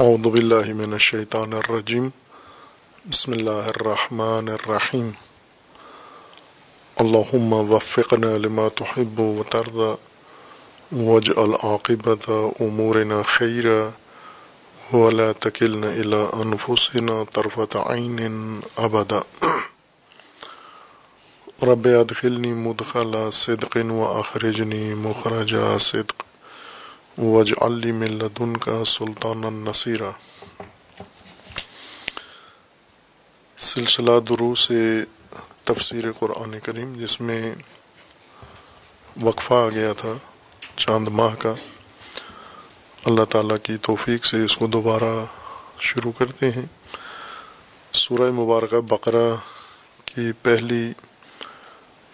اعوذ باللہ من الشیطان الرجیم بسم اللہ الرحمن الرحیم اللہم وفقنا لما تحب و ترضى واجعل عاقبت امورنا خیرا ولا تکلنا الى انفسنا طرفت عین ابدا رب ادخلنی مدخل صدق و اخرجنی مخرج صدق. وجعل لی من لدنک سلطانا نصیرا سلسلہ دروس تفسیر قرآن کریم، جس میں وقفہ آ گیا تھا چاند ماہ کا۔ اللہ تعالیٰ کی توفیق سے اس کو دوبارہ شروع کرتے ہیں۔ سورہ مبارکہ بقرہ کی پہلی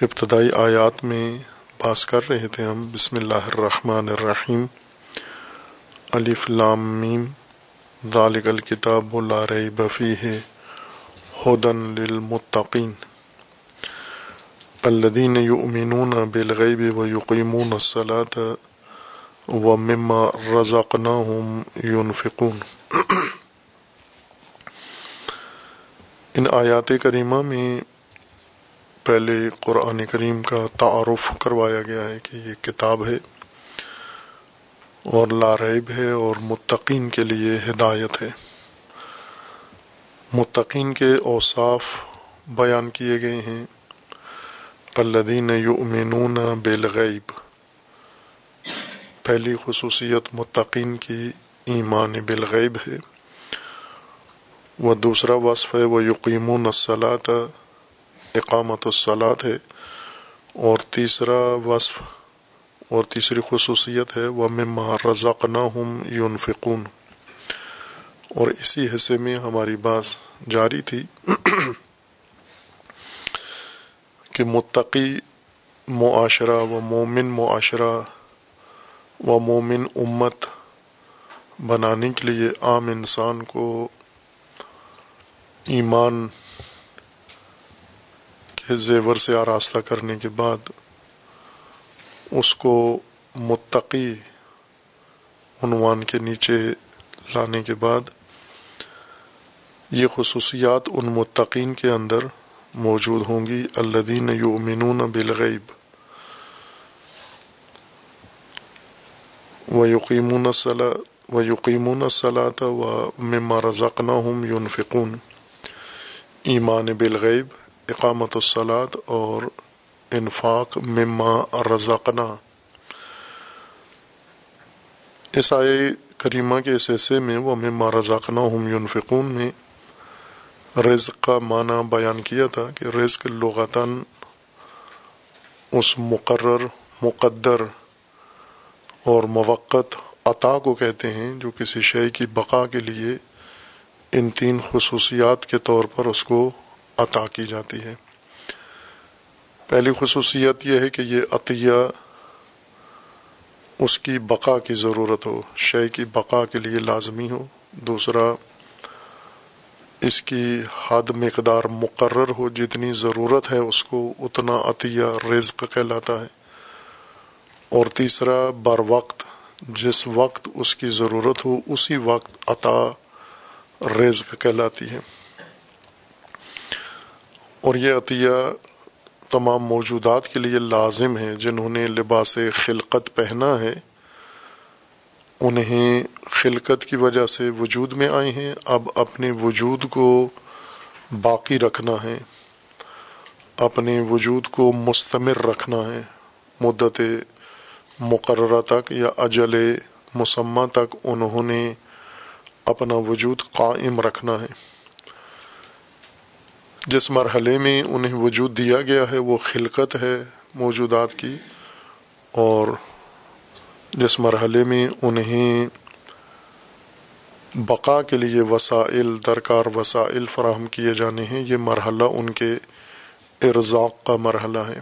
ابتدائی آیات میں باس کر رہے تھے ہم۔ بسم اللہ الرحمن الرحیم۔ الف لام میم، ذالک الکتاب لا ریب فیہ، ہدن للمتقین۔ الذین یؤمنون بالغیب ویقیمون الصلاة ومما رزقناہم ينفقون ان آیات کریمہ میں پہلے قرآن کریم کا تعارف کروایا گیا ہے کہ یہ کتاب ہے۔ اور لاریب ہے اور متقین کے لیے ہدایت ہے۔ متقین کے اوصاف بیان کیے گئے ہیں۔ الدین یؤمنون بالغیب۔ پہلی خصوصیت متقین کی ایمان بالغیب ہے۔ وہ دوسرا وصف ہے وہ یقیمون الصلاۃ اقامت الصلاط ہے۔ اور تیسرا وصف اور تیسری خصوصیت ہے وہ مما رزقنا ہم یونفقون اور اسی حصے میں ہماری بات جاری تھی کہ متقی معاشرہ و مومن معاشرہ و مومن امت بنانے کے لیے عام انسان کو ایمان کے زیور سے آراستہ کرنے کے بعد اس کو متقی عنوان کے نیچے لانے کے بعد یہ خصوصیات ان متقین کے اندر موجود ہوں گی الدین یؤمنون بالغیب و یقیمون و یقیمون صلاۃ و مما رزقناہم ينفقون. ایمان بالغیب، اقامت الصلاۃ اور انفاق مما رزقنا۔ اس آئے کریمہ کے اس حصے میں وہ مما رزقنا ہم یونفقون میں رزق کا معنی بیان کیا تھا کہ رزق لغتاً اس مقرر، مقدر اور موقع عطا کو کہتے ہیں جو کسی شے کی بقا کے لیے ان تین خصوصیات کے طور پر اس کو عطا کی جاتی ہے۔ پہلی خصوصیت یہ ہے کہ یہ عطیہ اس کی بقا کی ضرورت ہو، شے کی بقا کے لیے لازمی ہو۔ دوسرا، اس کی حد مقدار مقرر ہو، جتنی ضرورت ہے اس کو اتنا عطیہ رزق کہلاتا ہے۔ اور تیسرا، بر وقت، جس وقت اس کی ضرورت ہو، اسی وقت عطا رزق کہلاتی ہے۔ اور یہ عطیہ تمام موجودات کے لیے لازم ہے جنہوں نے لباس خلقت پہنا ہے، انہیں خلقت کی وجہ سے وجود میں آئے ہیں، اب اپنے وجود کو باقی رکھنا ہے، اپنے وجود کو مستمر رکھنا ہے، مدت مقررہ تک یا اجل مسمہ تک انہوں نے اپنا وجود قائم رکھنا ہے۔ جس مرحلے میں انہیں وجود دیا گیا ہے وہ خلقت ہے موجودات کی، اور جس مرحلے میں انہیں بقا کے لیے وسائل، درکار وسائل فراہم کیے جانے ہیں، یہ مرحلہ ان کے ارزاق کا مرحلہ ہے۔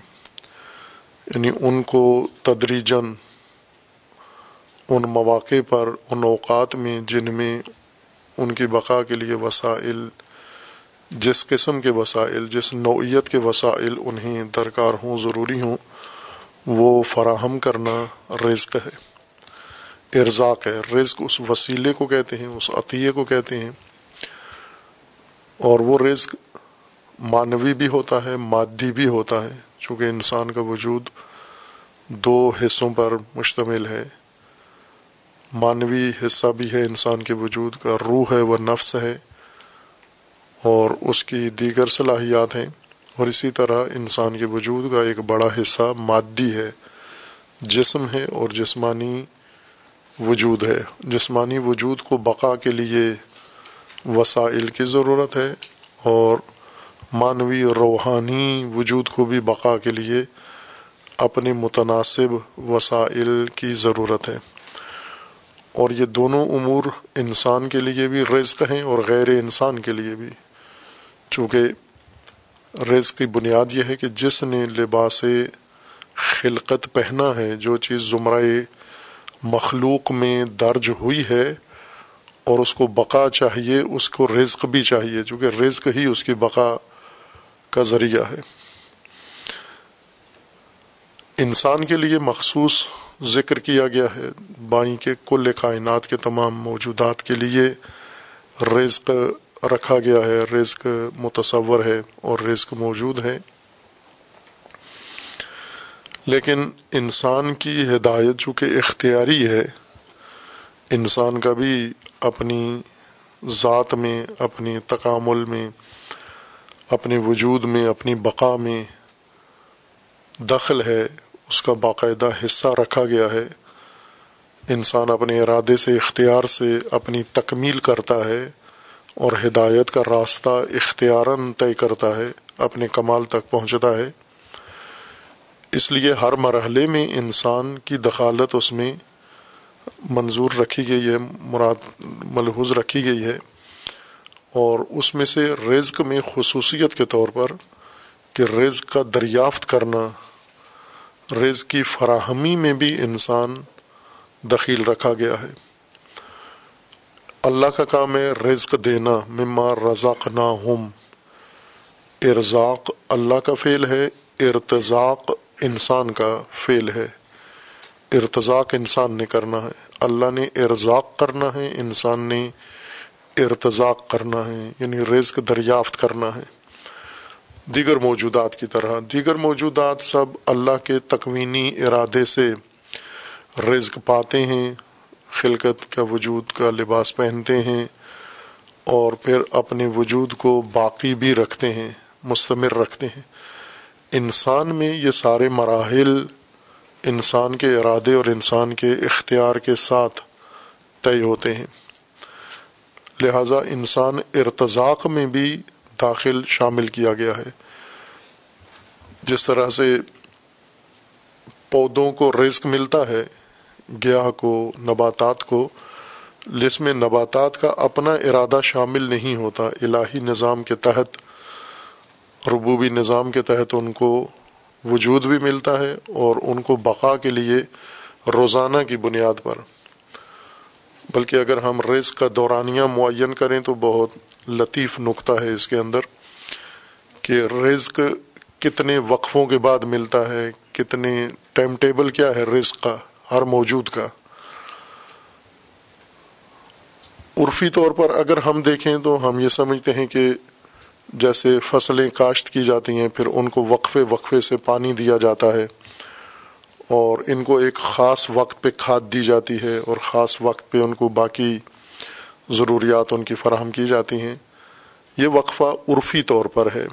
یعنی ان کو تدریجن ان مواقع پر، ان اوقات میں جن میں ان کی بقا کے لیے وسائل جس قسم کے وسائل، جس نوعیت کے وسائل انہیں درکار ہوں، ضروری ہوں، وہ فراہم کرنا رزق ہے، ارزاق ہے۔ رزق اس وسیلے کو کہتے ہیں، اس عطیے کو کہتے ہیں۔ اور وہ رزق مانوی بھی ہوتا ہے، مادی بھی ہوتا ہے، چونکہ انسان کا وجود دو حصوں پر مشتمل ہے۔ مانوی حصہ بھی ہے انسان کے وجود کا، روح ہے، وہ نفس ہے۔ اور اس کی دیگر صلاحیات ہیں۔ اور اسی طرح انسان کے وجود کا ایک بڑا حصہ مادی ہے۔ جسم ہے اور جسمانی وجود ہے۔ جسمانی وجود کو بقا کے لیے وسائل کی ضرورت ہے اور مانوی روحانی وجود کو بھی بقا کے لیے اپنے متناسب وسائل کی ضرورت ہے۔ اور یہ دونوں امور انسان کے لیے بھی رزق ہیں اور غیر انسان کے لیے بھی۔ چونکہ رزق کی بنیاد یہ ہے کہ جس نے لباس خلقت پہنا ہے، جو چیز زمرۂ مخلوق میں درج ہوئی ہے اور اس کو بقا چاہیے، اس کو رزق بھی چاہیے، چونکہ رزق ہی اس کی بقا کا ذریعہ ہے۔ انسان کے لیے مخصوص ذکر کیا گیا ہے، بائیں کے کل کائنات کے تمام موجودات کے لیے رزق رکھا گیا ہے، رزق متصور ہے اور رزق موجود ہے۔ لیکن انسان کی ہدایت چونکہ اختیاری ہے، انسان کا بھی اپنی ذات میں، اپنی تکامل میں اپنے وجود میں، اپنی بقا میں دخل ہے، اس کا باقاعدہ حصہ رکھا گیا ہے۔ انسان اپنے ارادے سے، اختیار سے اپنی تکمیل کرتا ہے۔ اور ہدایت کا راستہ اختیاراً طے کرتا ہے، اپنے کمال تک پہنچتا ہے۔ اس لیے ہر مرحلے میں انسان کی دخالت اس میں منظور رکھی گئی ہے، مراد ملحوظ رکھی گئی ہے۔ اور اس میں سے رزق میں خصوصیت کے طور پر کہ رزق کا دریافت کرنا، رزق کی فراہمی میں بھی انسان دخیل رکھا گیا ہے۔ اللہ کا کام ہے رزق دینا، مما رزاق نہ ہم ارزاق اللہ کا فعل ہے، ارتزاق انسان کا فعل ہے۔ ارتزاق انسان نے کرنا ہے۔ اللہ نے ارزاق کرنا ہے، انسان نے ارتزاق کرنا ہے یعنی رزق دریافت کرنا ہے۔ دیگر موجودات کی طرح، دیگر موجودات سب اللہ کے تکوینی ارادے سے رزق پاتے ہیں۔ خلقت کا وجود کا لباس پہنتے ہیں اور پھر اپنے وجود کو باقی بھی رکھتے ہیں، مستمر رکھتے ہیں۔ انسان میں یہ سارے مراحل انسان کے ارادے اور انسان کے اختیار کے ساتھ طے ہوتے ہیں۔ لہٰذا انسان ارتزاق میں بھی داخل شامل کیا گیا ہے۔ جس طرح سے پودوں کو رزق ملتا ہے گیاہ کو، نباتات کو جس میں نباتات کا اپنا ارادہ شامل نہیں ہوتا، الہی نظام کے تحت، ربوبی نظام کے تحت ان کو وجود بھی ملتا ہے اور ان کو بقا کے لیے روزانہ کی بنیاد پر۔ بلکہ اگر ہم رزق کا دورانیہ معین کریں تو بہت لطیف نقطہ ہے اس کے اندر کہ رزق کتنے وقفوں کے بعد ملتا ہے، کتنے ٹائم ٹیبل کیا ہے رزق کا۔ ہر موجود کا۔ عرفی طور پر اگر ہم دیکھیں تو ہم یہ سمجھتے ہیں کہ جیسے فصلیں کاشت کی جاتی ہیں، پھر ان کو وقفے وقفے سے پانی دیا جاتا ہے اور ان کو ایک خاص وقت پہ کھاد دی جاتی ہے اور خاص وقت پہ ان کو باقی ضروریات ان کی فراہم کی جاتی ہیں۔ یہ وقفہ عرفی طور پر ہے۔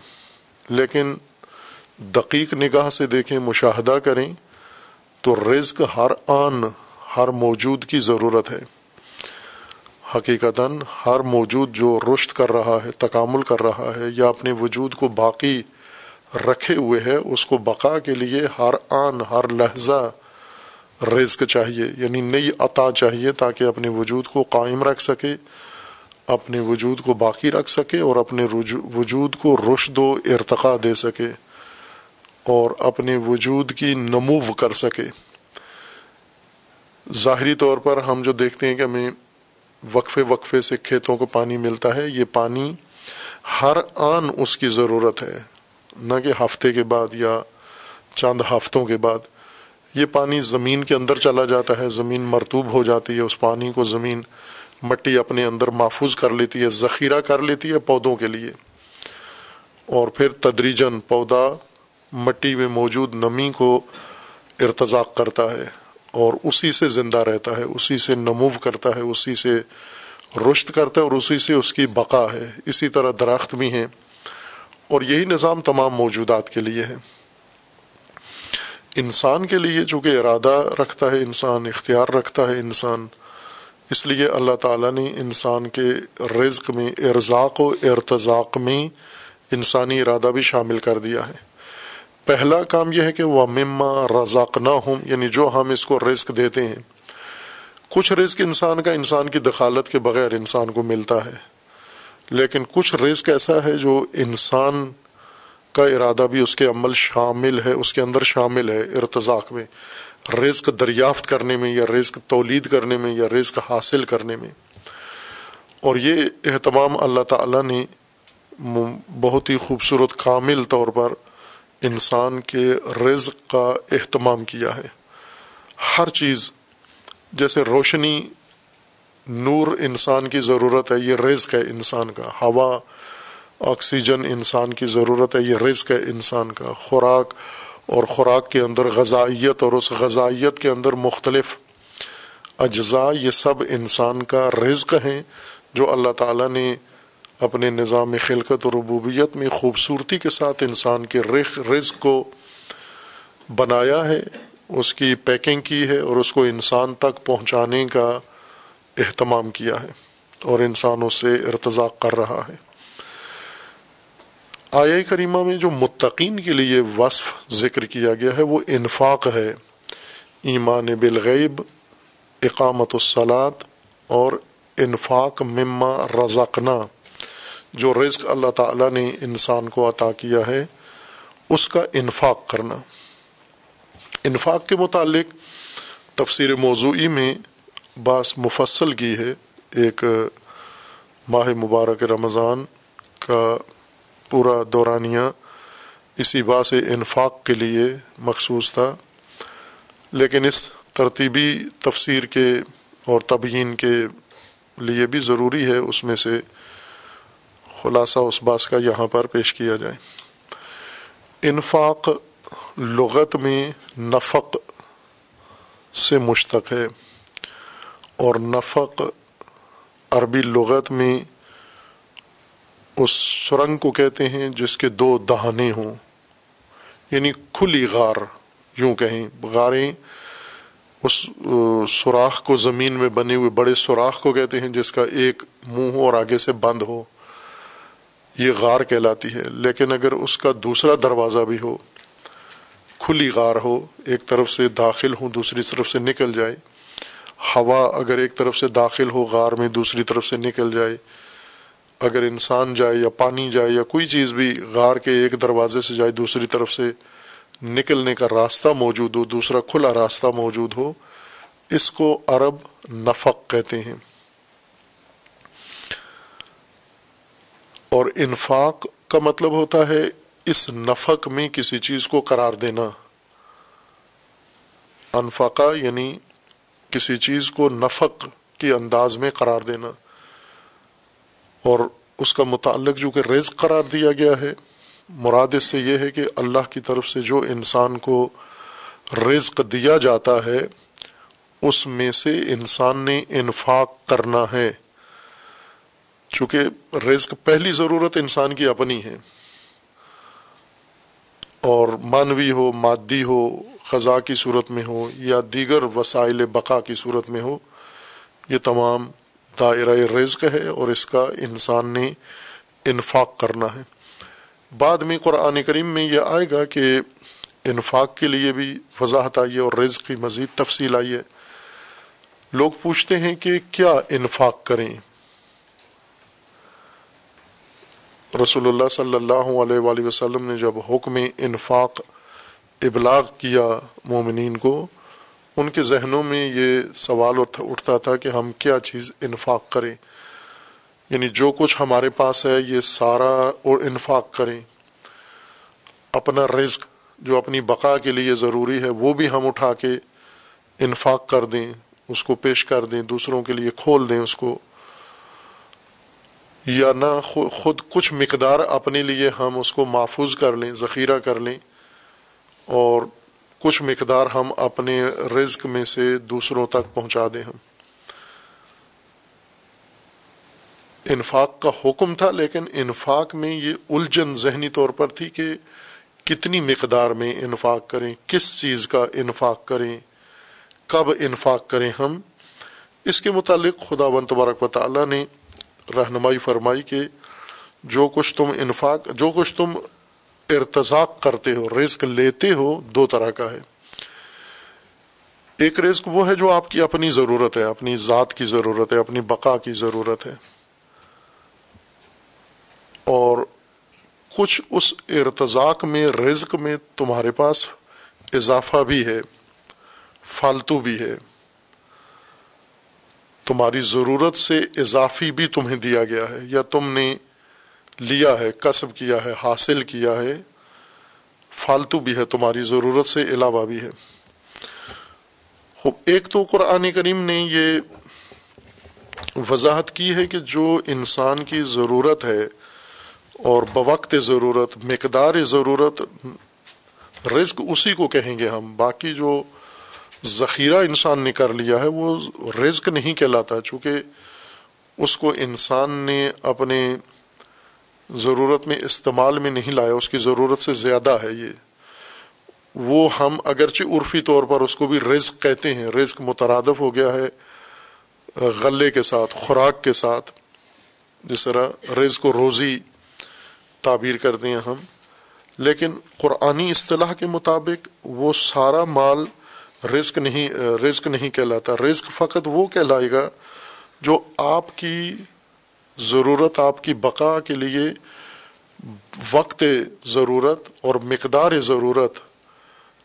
لیکن دقیق نگاہ سے دیکھیں، مشاہدہ کریں تو رزق ہر آن، ہر موجود کی ضرورت ہے۔ حقیقتاً ہر موجود جو رشت کر رہا ہے، تکامل کر رہا ہے یا اپنے وجود کو باقی رکھے ہوئے ہے، اس کو بقا کے لیے ہر آن، ہر لہجہ رزق چاہیے یعنی نئی عطا چاہیے تاکہ اپنے وجود کو قائم رکھ سکے اپنے وجود کو باقی رکھ سکے اور اپنے وجود کو رشد و ارتقا دے سکے۔ اور اپنے وجود کی نمو کر سکے۔ ظاہری طور پر ہم جو دیکھتے ہیں کہ ہمیں وقفے وقفے سے کھیتوں کو پانی ملتا ہے، یہ پانی ہر آن اس کی ضرورت ہے۔ نہ کہ ہفتے کے بعد یا چند ہفتوں کے بعد۔ یہ پانی زمین کے اندر چلا جاتا ہے، زمین مرتوب ہو جاتی ہے، اس پانی کو زمین مٹی اپنے اندر محفوظ کر لیتی ہے، ذخیرہ کر لیتی ہے پودوں کے لیے۔ اور پھر تدریجن پودا مٹی میں موجود نمی کو ارتزاق کرتا ہے اور اسی سے زندہ رہتا ہے، اسی سے نمو کرتا ہے، اسی سے رشت کرتا ہے اور اسی سے اس کی بقا ہے۔ اسی طرح درخت بھی ہیں۔ اور یہی نظام تمام موجودات کے لیے ہے۔ انسان کے لیے چونکہ ارادہ رکھتا ہے، انسان اختیار رکھتا ہے، انسان اس لیے اللہ تعالیٰ نے انسان کے رزق میں، ارزاق و ارتزاق میں انسانی ارادہ بھی شامل کر دیا ہے۔ پہلا کام یہ ہے کہ وہ مما رزاق نہ ہوں یعنی جو ہم اس کو رزق دیتے ہیں۔ کچھ رزق انسان کا انسان کی دخالت کے بغیر انسان کو ملتا ہے۔ لیکن کچھ رزق ایسا ہے جو انسان کا ارادہ بھی اس کے عمل شامل ہے، اس کے اندر شامل ہے ارتزاق میں۔ رزق دریافت کرنے میں یا رزق تولید کرنے میں یا رزق حاصل کرنے میں۔ اور یہ اہتمام اللہ تعالیٰ نے بہت ہی خوبصورت کامل طور پر انسان کے رزق کا اہتمام کیا ہے۔ ہر چیز، جیسے روشنی، نور انسان کی ضرورت ہے، یہ رزق ہے انسان کا۔ ہوا، آکسیجن انسان کی ضرورت ہے، یہ رزق ہے انسان کا۔ خوراک اور خوراک کے اندر غذائیت اور اس غذائیت کے اندر مختلف اجزاء، یہ سب انسان کا رزق ہیں جو اللہ تعالیٰ نے اپنے نظام خلقت اور ربوبیت میں خوبصورتی کے ساتھ انسان کے رزق کو بنایا ہے، اس کی پیکنگ کی ہے اور اس کو انسان تک پہنچانے کا اہتمام کیا ہے اور انسان اس سے ارتضاق کر رہا ہے۔ آیا کریمہ میں جو متقین کے لیے وصف ذکر کیا گیا ہے، وہ انفاق ہے، ایمان بالغیب، اقامت الصلاط اور انفاق مما رزقنا۔ جو رزق اللہ تعالیٰ نے انسان کو عطا کیا ہے، اس کا انفاق کرنا۔ انفاق کے متعلق تفسیر موضوعی میں بعض مفصل کی ہے۔ ایک ماہ مبارک رمضان کا پورا دورانیہ اسی باس انفاق کے لیے مخصوص تھا۔ لیکن اس ترتیبی تفسیر کے اور تبیین کے لیے بھی ضروری ہے۔ اس میں سے خلاصہ اس باس کا یہاں پر پیش کیا جائے۔ انفاق لغت میں نفق سے مشتق ہے اور نفق عربی لغت میں اس سرنگ کو کہتے ہیں جس کے دو دہانے ہوں۔ یعنی کھلی غار، یوں کہیں۔ غاریں اس سوراخ کو زمین میں بنے ہوئے بڑے سوراخ کو کہتے ہیں جس کا ایک منہ ہو اور آگے سے بند ہو۔ یہ غار کہلاتی ہے، لیکن اگر اس کا دوسرا دروازہ بھی ہو، کھلی غار ہو، ایک طرف سے داخل ہو دوسری طرف سے نکل جائے، ہوا اگر ایک طرف سے داخل ہو، غار میں دوسری طرف سے نکل جائے، اگر انسان جائے یا پانی جائے یا کوئی چیز بھی غار کے ایک دروازے سے جائے، دوسری طرف سے نکلنے کا راستہ موجود ہو، دوسرا کھلا راستہ موجود ہو، اس کو عرب نفق کہتے ہیں۔ اور انفاق کا مطلب ہوتا ہے اس نفق میں کسی چیز کو قرار دینا۔ انفقا یعنی کسی چیز کو نفق کے انداز میں قرار دینا۔ اور اس کا متعلق جو کہ رزق قرار دیا گیا ہے، مراد اس سے یہ ہے کہ اللہ کی طرف سے جو انسان کو رزق دیا جاتا ہے، اس میں سے انسان نے انفاق کرنا ہے۔ چونکہ رزق پہلی ضرورت انسان کی اپنی ہے۔ اور مانوی ہو، مادی ہو، خزاں کی صورت میں ہو یا دیگر وسائل بقا کی صورت میں ہو، یہ تمام دائرہ رزق ہے اور اس کا انسان نے انفاق کرنا ہے۔ بعد میں قرآن کریم میں یہ آئے گا کہ انفاق کے لیے بھی وضاحت آئی ہے اور رزق کی مزید تفصیل آئی ہے۔ لوگ پوچھتے ہیں کہ کیا انفاق کریں؟ رسول اللہ صلی اللہ علیہ وآلہ وسلم نے جب حکم انفاق ابلاغ کیا مومنین کو، ان کے ذہنوں میں یہ سوال اٹھتا تھا کہ ہم کیا چیز انفاق کریں؟ یعنی جو کچھ ہمارے پاس ہے، یہ سارا اور انفاق کریں۔ اپنا رزق، جو اپنی بقا کے لیے ضروری ہے، وہ بھی ہم اٹھا کے انفاق کر دیں، اس کو پیش کر دیں، دوسروں کے لیے کھول دیں، اس کو یا نہ خود کچھ مقدار اپنے لیے ہم اس کو محفوظ کر لیں، ذخیرہ کر لیں، اور کچھ مقدار ہم اپنے رزق میں سے دوسروں تک پہنچا دیں ہم۔ انفاق کا حکم تھا، لیکن انفاق میں یہ الجھن ذہنی طور پر تھی کہ کتنی مقدار میں انفاق کریں، کس چیز کا انفاق کریں، کب انفاق کریں ہم۔ اس کے متعلق خدا و تبارک و تعالیٰ نے رہنمائی فرمائی کہ جو کچھ تم انفاق، جو کچھ تم ارتزاق کرتے ہو، رزق لیتے ہو، دو طرح کا ہے۔ ایک رزق وہ ہے جو آپ کی اپنی ضرورت ہے، اپنی ذات کی ضرورت ہے، اپنی بقا کی ضرورت ہے۔ اور کچھ اس ارتزاق میں، رزق میں تمہارے پاس اضافہ بھی ہے، فالتو بھی ہے۔ تمہاری ضرورت سے اضافی بھی تمہیں دیا گیا ہے، یا تم نے لیا ہے کسب کیا ہے، حاصل کیا ہے، فالتو بھی ہے، تمہاری ضرورت سے علاوہ بھی ہے۔ ایک تو قرآن کریم نے یہ وضاحت کی ہے کہ جو انسان کی ضرورت ہے اور بوقت ضرورت، مقدار ضرورت، رزق اسی کو کہیں گے ہم، باقی جو ذخیرہ انسان نے کر لیا ہے، وہ رزق نہیں کہلاتا، چونکہ اس کو انسان نے اپنے ضرورت میں استعمال میں نہیں لایا، اس کی ضرورت سے زیادہ ہے یہ۔ وہ ہم اگرچہ عرفی طور پر اس کو بھی رزق کہتے ہیں، رزق مترادف ہو گیا ہے غلے کے ساتھ، خوراک کے ساتھ۔ جس طرح رزق کو روزی تعبیر کرتے ہیں ہم۔ لیکن قرآنی اصطلاح کے مطابق وہ سارا مال رزق نہیں رزق نہیں کہلاتا۔ رزق فقط وہ کہلائے گا جو آپ کی ضرورت، آپ کی بقا کے لیے وقت ضرورت اور مقدار ضرورت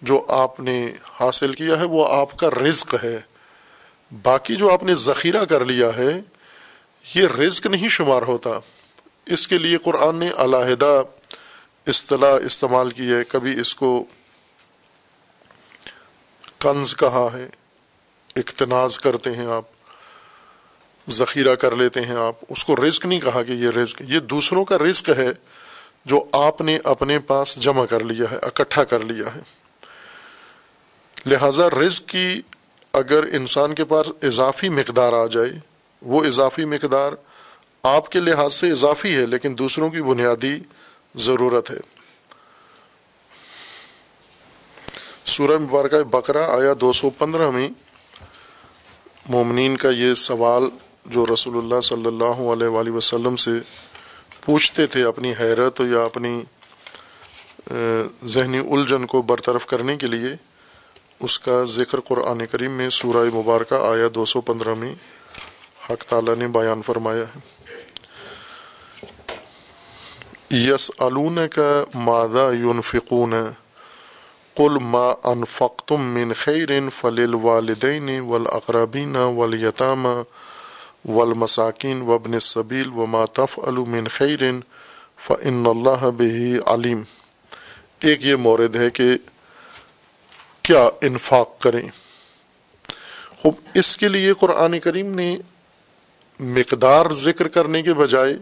جو آپ نے حاصل کیا ہے، وہ آپ کا رزق ہے۔ باقی جو آپ نے ذخیرہ کر لیا ہے، یہ رزق نہیں شمار ہوتا۔ اس کے لیے قرآن نے علیحدہ اصطلاح استعمال کی ہے۔ کبھی اس کو کنز کہا ہے اقتناز کرتے ہیں آپ، ذخیرہ کر لیتے ہیں آپ۔ اس کو رزق نہیں کہا کہ یہ رزق، یہ دوسروں کا رزق ہے جو آپ نے اپنے پاس جمع کر لیا ہے، اکٹھا کر لیا ہے۔ لہذا رزق کی اگر انسان کے پاس اضافی مقدار آ جائے، وہ اضافی مقدار آپ کے لحاظ سے اضافی ہے، لیکن دوسروں کی بنیادی ضرورت ہے۔ سورہ مبارکہ بقرہ آیا دو سو پندرہ میں مومنین کا یہ سوال جو رسول اللہ صلی اللہ علیہ وآلہ وسلم سے پوچھتے تھے اپنی حیرت یا اپنی ذہنی الجھن کو برطرف کرنے کے لیے، اس کا ذکر قرآن کریم میں سورہ مبارکہ آیا دو سو پندرہ میں حق تعالیٰ نے بیان فرمایا ہے۔ یس علون کا مادہ یونفقون قل ما انفقتم من خیر فلل والدین والاقربین والیتام والمساکین وابن السبیل وما تفعلوا من خیر فان اللہ به علیم ایک یہ مورد ہے کہ کیا انفاق کریں۔ خوب، اس کے لیے قرآن کریم نے مقدار ذکر کرنے کے بجائے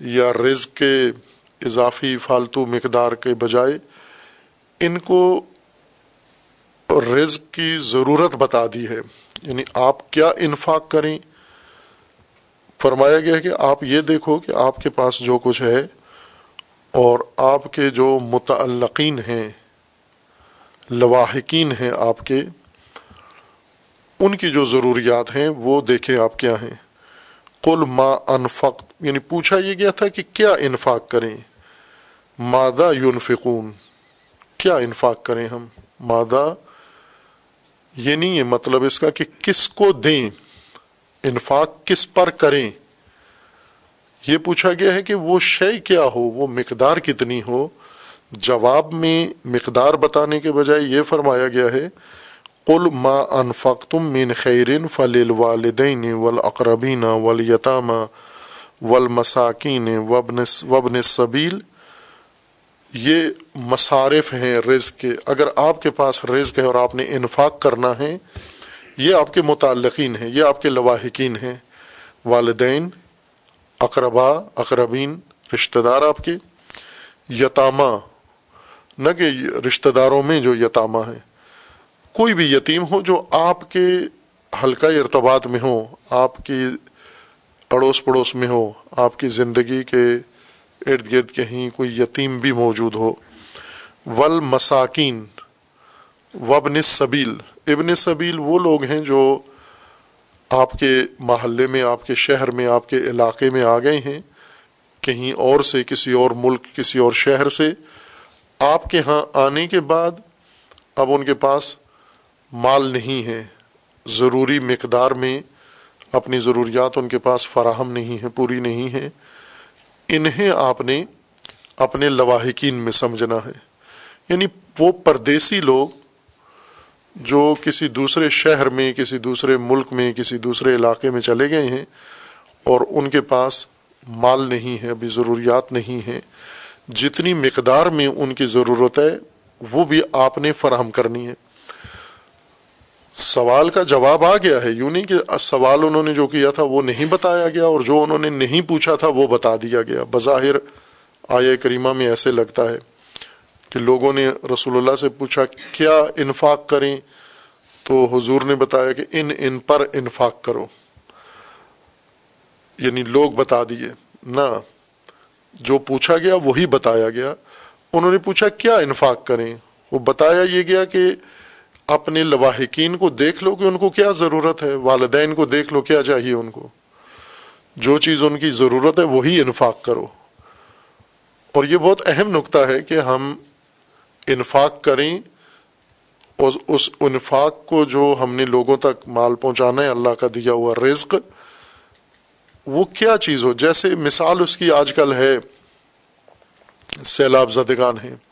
یا رزق کے اضافی فالتو مقدار کے بجائے ان کو رزق کی ضرورت بتا دی ہے۔ یعنی آپ کیا انفاق کریں؟ فرمایا گیا کہ آپ یہ دیکھو کہ آپ کے پاس جو کچھ ہے اور آپ کے جو متعلقین ہیں، لواحقین ہیں آپ کے، ان کی جو ضروریات ہیں وہ دیکھیں آپ کیا ہیں۔ کل ما انفق یعنی پوچھا یہ گیا تھا کہ کیا انفاق کریں۔ مادہ یونفقون کیا انفاق کریں ہم؟ مادہ؟ یہ نہیں ہے مطلب اس کا کہ کس کو دیں؟ انفاق کس پر کریں؟ یہ پوچھا گیا ہے کہ وہ شے کیا ہو؟ وہ مقدار کتنی ہو؟ جواب میں مقدار بتانے کے بجائے یہ فرمایا گیا ہے، قل ما انفق تم مین خیرن فل والدین ولاقربین ولیتامہ ولمساکین وبن وبن صبیل یہ مصارف ہیں رزق کے۔ اگر آپ کے پاس رزق ہے اور آپ نے انفاق کرنا ہے، یہ آپ کے متعلقین ہیں، یہ آپ کے لواحقین ہیں۔ والدین، اقربا، اقربین، رشتہ دار آپ کے۔ یتامہ نہ کہ رشتہ داروں میں جو یتامہ ہیں۔ کوئی بھی یتیم ہو جو آپ کے حلقہ ارتباط میں ہو، آپ کی اڑوس پڑوس میں ہو، آپ کی زندگی کے ارد گرد کہیں کوئی یتیم بھی موجود ہو۔ ول مساکین وبن سبیل ابن سبیل وہ لوگ ہیں جو آپ کے محلے میں، آپ کے شہر میں، آپ کے علاقے میں آ گئے ہیں۔ کہیں اور سے، کسی اور ملک، کسی اور شہر سے۔ آپ کے ہاں آنے کے بعد اب ان کے پاس مال نہیں ہے۔ ضروری مقدار میں اپنی ضروریات ان کے پاس فراہم نہیں ہے، پوری نہیں ہے۔ انہیں آپ نے اپنے لواحقین میں سمجھنا ہے۔ یعنی وہ پردیسی لوگ جو کسی دوسرے شہر میں، کسی دوسرے ملک میں، کسی دوسرے علاقے میں چلے گئے ہیں اور ان کے پاس مال نہیں ہے، ابھی ضروریات نہیں ہیں۔ جتنی مقدار میں ان کی ضرورت ہے، وہ بھی آپ نے فراہم کرنی ہے۔ سوال کا جواب آ گیا ہے۔ یوں نہیں کہ سوال انہوں نے جو کیا تھا وہ نہیں بتایا گیا اور جو انہوں نے نہیں پوچھا تھا وہ بتا دیا گیا۔ بظاہر آیا کریمہ میں ایسے لگتا ہے کہ لوگوں نے رسول اللہ سے پوچھا کیا انفاق کریں؟ تو حضور نے بتایا کہ ان ان پر انفاق کرو۔ یعنی لوگ بتا دیے۔ نہ، جو پوچھا گیا وہی بتایا گیا۔ انہوں نے پوچھا کیا انفاق کریں؟ وہ بتایا یہ گیا کہ اپنے لواحقین کو دیکھ لو کہ ان کو کیا ضرورت ہے، والدین کو دیکھ لو کیا چاہیے ان کو۔ جو چیز ان کی ضرورت ہے وہی انفاق کرو۔ اور یہ بہت اہم نقطہ ہے کہ ہم انفاق کریں اور اس انفاق کو جو ہم نے لوگوں تک مال پہنچانا ہے، اللہ کا دیا ہوا رزق، وہ کیا چیز ہو؟ جیسے مثال اس کی آج کل ہے، سیلاب زدگان ہیں۔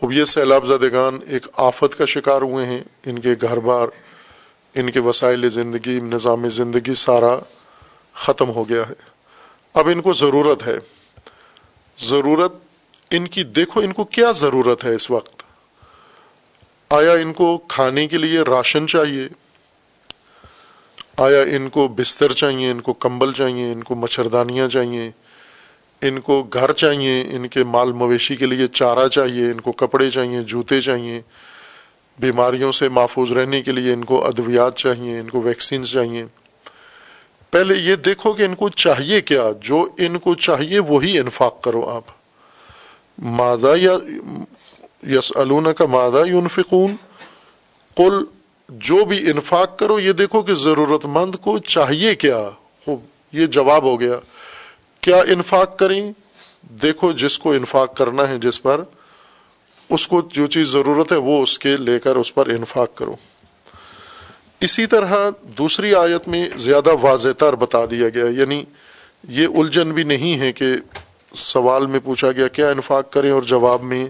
خوب یہ سیلاب زدگان ایک آفت کا شکار ہوئے ہیں۔ ان کے گھر بار، ان کے وسائل زندگی، نظام زندگی سارا ختم ہو گیا ہے۔ اب ان کو ضرورت ہے۔ ضرورت، ان کی دیکھو، ان کو کیا ضرورت ہے اس وقت؟ آیا ان کو کھانے کے لیے راشن چاہیے؟ آیا ان کو بستر چاہیے، ان کو کمبل چاہیے، ان کو مچھردانیاں چاہیے؟ ان کو گھر چاہیے، ان کے مال مویشی کے لیے چارہ چاہیے، ان کو کپڑے چاہیے، جوتے چاہیے، بیماریوں سے محفوظ رہنے کے لیے ان کو ادویات چاہیے، ان کو ویکسینس چاہیے۔ پہلے یہ دیکھو کہ ان کو چاہیے کیا، جو ان کو چاہیے وہی انفاق کرو آپ۔ مادہ یا یس کا مادہ یونفقون کل جو بھی انفاق کرو، یہ دیکھو کہ ضرورت مند کو چاہیے کیا۔ یہ جواب ہو گیا۔ کیا انفاق کریں؟ دیکھو جس کو انفاق کرنا ہے جس پر، اس کو جو چیز ضرورت ہے وہ اس کے لے کر اس پر انفاق کرو۔ اسی طرح دوسری آیت میں زیادہ واضح تر بتا دیا گیا یعنی یہ الجھن بھی نہیں ہے کہ سوال میں پوچھا گیا کیا انفاق کریں اور جواب میں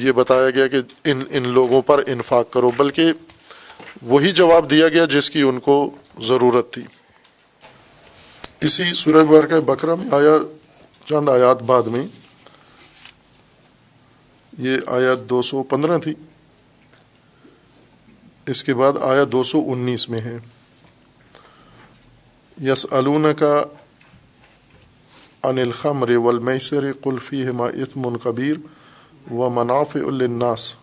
یہ بتایا گیا کہ ان ان لوگوں پر انفاق کرو، بلکہ وہی جواب دیا گیا جس کی ان کو ضرورت تھی۔ اسی سورہ بار کا بکرا میں آیا، چند آیات بعد میں۔ یہ آیات دو سو پندرہ تھی۔ اس کے بعد آیا دو سو انیس میں ہے۔ یس الون کا ان الخمر والمیسر قلفی ہما اتم کبیر و مناف الناس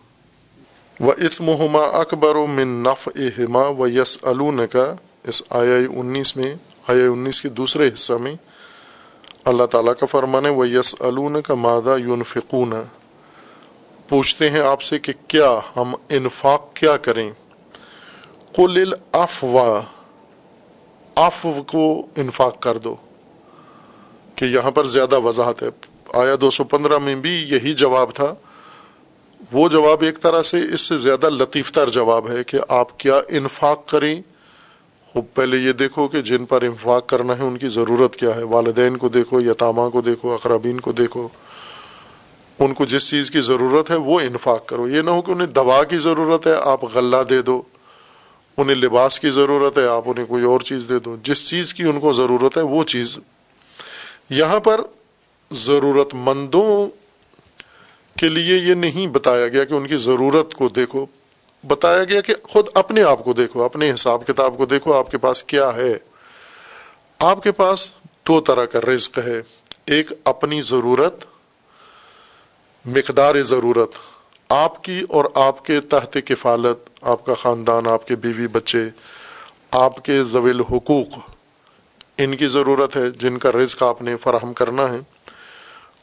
و اتم ہما اکبر و من نف ہما و یس الون کا اس آیا انیس میں آیا انیس کے دوسرے حصہ میں اللہ تعالیٰ کا فرمان و یس الون کا مادہ یونفقون پوچھتے ہیں آپ سے کہ کیا ہم انفاق کیا کریں؟ قل افوا افو کو انفاق کر دو، کہ یہاں پر زیادہ وضاحت ہے۔ آیا دو سو پندرہ میں بھی یہی جواب تھا۔ وہ جواب ایک طرح سے اس سے زیادہ لطیف تر جواب ہے کہ آپ کیا انفاق کریں؟ خوب پہلے یہ دیکھو کہ جن پر انفاق کرنا ہے، ان کی ضرورت کیا ہے؟ والدین کو دیکھو یتامہ کو دیکھو، اقربین کو دیکھو۔ ان کو جس چیز کی ضرورت ہے، وہ انفاق کرو۔ یہ نہ ہو کہ انہیں دوا کی ضرورت ہے، آپ غلہ دے دو۔ انہیں لباس کی ضرورت ہے، آپ انہیں کوئی اور چیز دے دو۔ جس چیز کی ان کو ضرورت ہے، وہ چیز۔ یہاں پر ضرورت مندوں کے لیے یہ نہیں بتایا گیا کہ ان کی ضرورت کو دیکھو۔ بتایا گیا کہ خود اپنے آپ کو دیکھو، اپنے حساب کتاب کو دیکھو، آپ کے پاس کیا ہے؟ آپ کے پاس دو طرح کا رزق ہے۔ ایک اپنی ضرورت، مقدار ضرورت، آپ کی اور آپ کے تحت کفالت، آپ کا خاندان، آپ کے بیوی بچے، آپ کے زویل حقوق۔ ان کی ضرورت ہے، جن کا رزق آپ نے فراہم کرنا ہے۔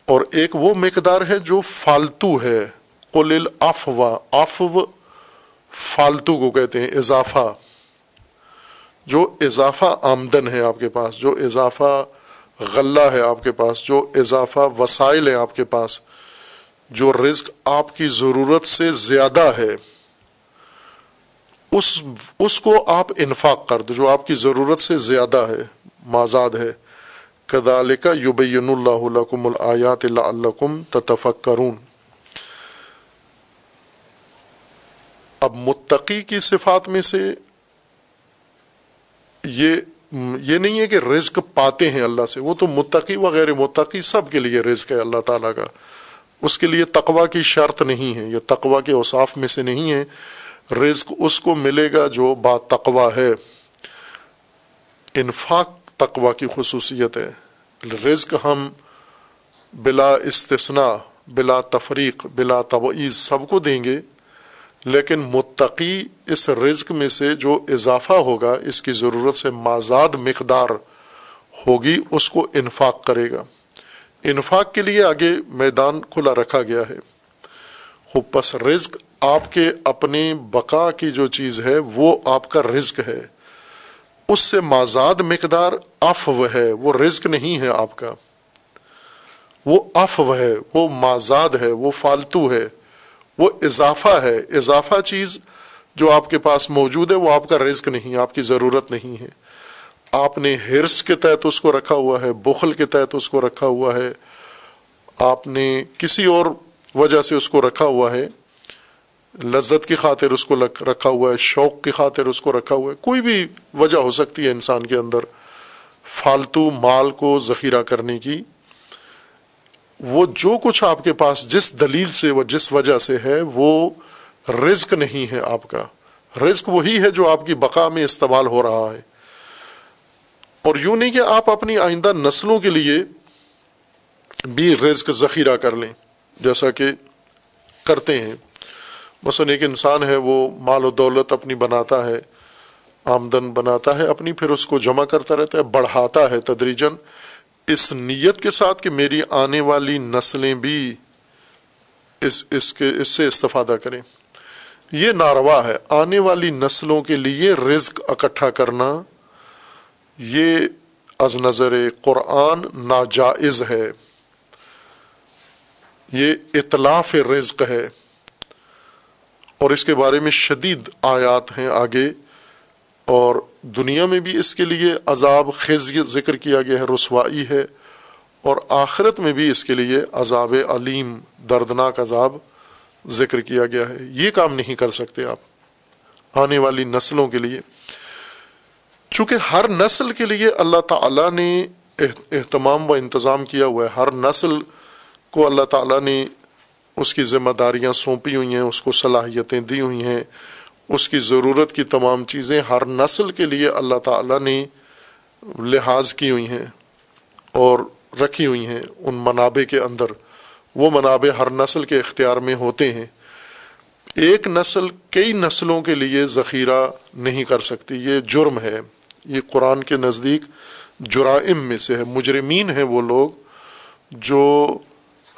اور ایک وہ مقدار ہے جو فالتو ہے۔ قل افوا افو فالتو کو کہتے ہیں اضافہ۔ جو اضافہ آمدن ہے آپ کے پاس، جو اضافہ غلہ ہے آپ کے پاس، جو اضافہ وسائل ہے آپ کے پاس، جو رزق آپ کی ضرورت سے زیادہ ہے، اس اس کو آپ انفاق کر دو، جو آپ کی ضرورت سے زیادہ ہے، مازاد ہے۔ کدالکا یبین اللہ لکم الآیات لعلکم تتفکرون۔ اب متقی کی صفات میں سے یہ یہ نہیں ہے کہ رزق پاتے ہیں اللہ سے، وہ تو متقی وغیرہ متقی سب کے لیے رزق ہے اللہ تعالیٰ کا۔ اس کے لیے تقوا کی شرط نہیں ہے یہ تقوا کے اوصاف میں سے نہیں ہے۔ رزق اس کو ملے گا جو با تقوا ہے۔ انفاق تقوا کی خصوصیت ہے۔ رزق ہم بلا استثنا بلا تفریق، بلا توعیز سب کو دیں گے۔ لیکن متقی اس رزق میں سے جو اضافہ ہوگا، اس کی ضرورت سے مازاد مقدار ہوگی، اس کو انفاق کرے گا۔ انفاق کے لیے آگے میدان کھلا رکھا گیا ہے۔ خوب، پس رزق آپ کے اپنے بقا کی جو چیز ہے، وہ آپ کا رزق ہے۔ اس سے مازاد مقدار افو ہے، وہ رزق نہیں ہے آپ کا۔ وہ افو ہے، وہ مازاد ہے، وہ فالتو ہے۔ وہ اضافہ ہے۔ اضافہ چیز جو آپ کے پاس موجود ہے، وہ آپ کا رزق نہیں، آپ کی ضرورت نہیں ہے۔ آپ نے ہرس کے تحت اس کو رکھا ہوا ہے، بخل کے تحت اس کو رکھا ہوا ہے۔ آپ نے کسی اور وجہ سے اس کو رکھا ہوا ہے۔ لذت کی خاطر اس کو رکھا ہوا ہے، شوق کی خاطر اس کو رکھا ہوا ہے۔ کوئی بھی وجہ ہو سکتی ہے انسان کے اندر۔ فالتو مال کو ذخیرہ کرنے کی۔ وہ جو کچھ آپ کے پاس جس دلیل سے وہ جس وجہ سے ہے، وہ رزق نہیں ہے آپ کا۔ رزق وہی ہے جو آپ کی بقا میں استعمال ہو رہا ہے۔ اور یوں نہیں کہ آپ اپنی آئندہ نسلوں کے لیے بھی رزق ذخیرہ کر لیں، جیسا کہ کرتے ہیں۔ مثلا ایک انسان ہے، وہ مال و دولت اپنی بناتا ہے، آمدن بناتا ہے، اپنی پھر اس کو جمع کرتا رہتا ہے، بڑھاتا ہے تدریجن اس نیت کے ساتھ کہ میری آنے والی نسلیں بھی اس اس کے، اس سے استفادہ کریں۔ یہ ناروا ہے۔ آنے والی نسلوں کے لیے رزق اکٹھا کرنا، یہ از نظر قرآن ناجائز ہے۔ یہ اطلاف رزق ہے۔ اور اس کے بارے میں شدید آیات ہیں آگے۔ اور دنیا میں بھی اس کے لیے عذاب خز ذکر کیا گیا ہے، رسوائی ہے، اور آخرت میں بھی اس کے لیے عذاب علیم، دردناک عذاب ذکر کیا گیا ہے۔ یہ کام نہیں کر سکتے آپ آنے والی نسلوں کے لیے۔ چونکہ ہر نسل کے لیے اللہ تعالیٰ نے اہتمام و انتظام کیا ہوا ہے۔ ہر نسل کو اللہ تعالیٰ نے اس کی ذمہ داریاں سونپی ہوئی ہیں، اس کو صلاحیتیں دی ہوئی ہیں۔ اس کی ضرورت کی تمام چیزیں ہر نسل کے لیے اللہ تعالیٰ نے لحاظ کی ہوئی ہیں اور رکھی ہوئی ہیں ان منابع کے اندر۔ وہ منابع ہر نسل کے اختیار میں ہوتے ہیں۔ ایک نسل کئی نسلوں کے لیے ذخیرہ نہیں کر سکتی۔ یہ جرم ہے۔ یہ قرآن کے نزدیک جرائم میں سے ہے۔ مجرمین ہیں وہ لوگ جو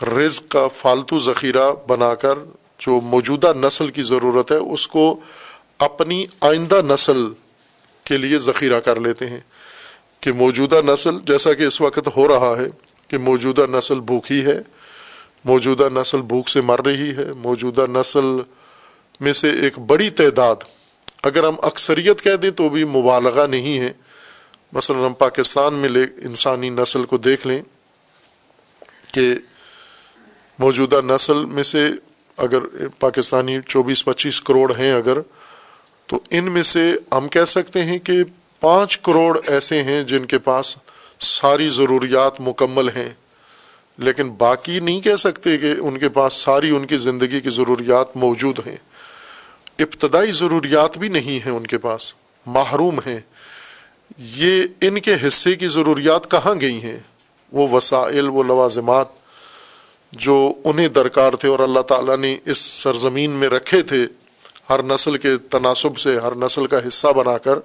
رزق کا فالتو ذخیرہ بنا کر جو موجودہ نسل کی ضرورت ہے، اس کو اپنی آئندہ نسل کے لیے ذخیرہ کر لیتے ہیں کہ موجودہ نسل، جیسا کہ اس وقت ہو رہا ہے کہ موجودہ نسل بھوکھی ہے، موجودہ نسل بھوک سے مر رہی ہے، موجودہ نسل میں سے ایک بڑی تعداد، اگر ہم اکثریت کہہ دیں تو بھی مبالغہ نہیں ہے۔ مثلا ہم پاکستان میں لے انسانی نسل کو دیکھ لیں کہ موجودہ نسل میں سے اگر پاکستانی چوبیس پچیس کروڑ ہیں اگر تو ان میں سے ہم کہہ سکتے ہیں کہ پانچ کروڑ ایسے ہیں جن کے پاس ساری ضروریات مکمل ہیں، لیکن باقی نہیں کہہ سکتے کہ ان کے پاس ساری ان کی زندگی کی ضروریات موجود ہیں۔ ابتدائی ضروریات بھی نہیں ہیں ان کے پاس، محروم ہیں۔ یہ ان کے حصے کی ضروریات کہاں گئی ہیں؟ وہ وسائل، وہ لوازمات جو انہیں درکار تھے اور اللہ تعالیٰ نے اس سرزمین میں رکھے تھے۔ ہر نسل کے تناسب سے، ہر نسل کا حصہ بنا کر،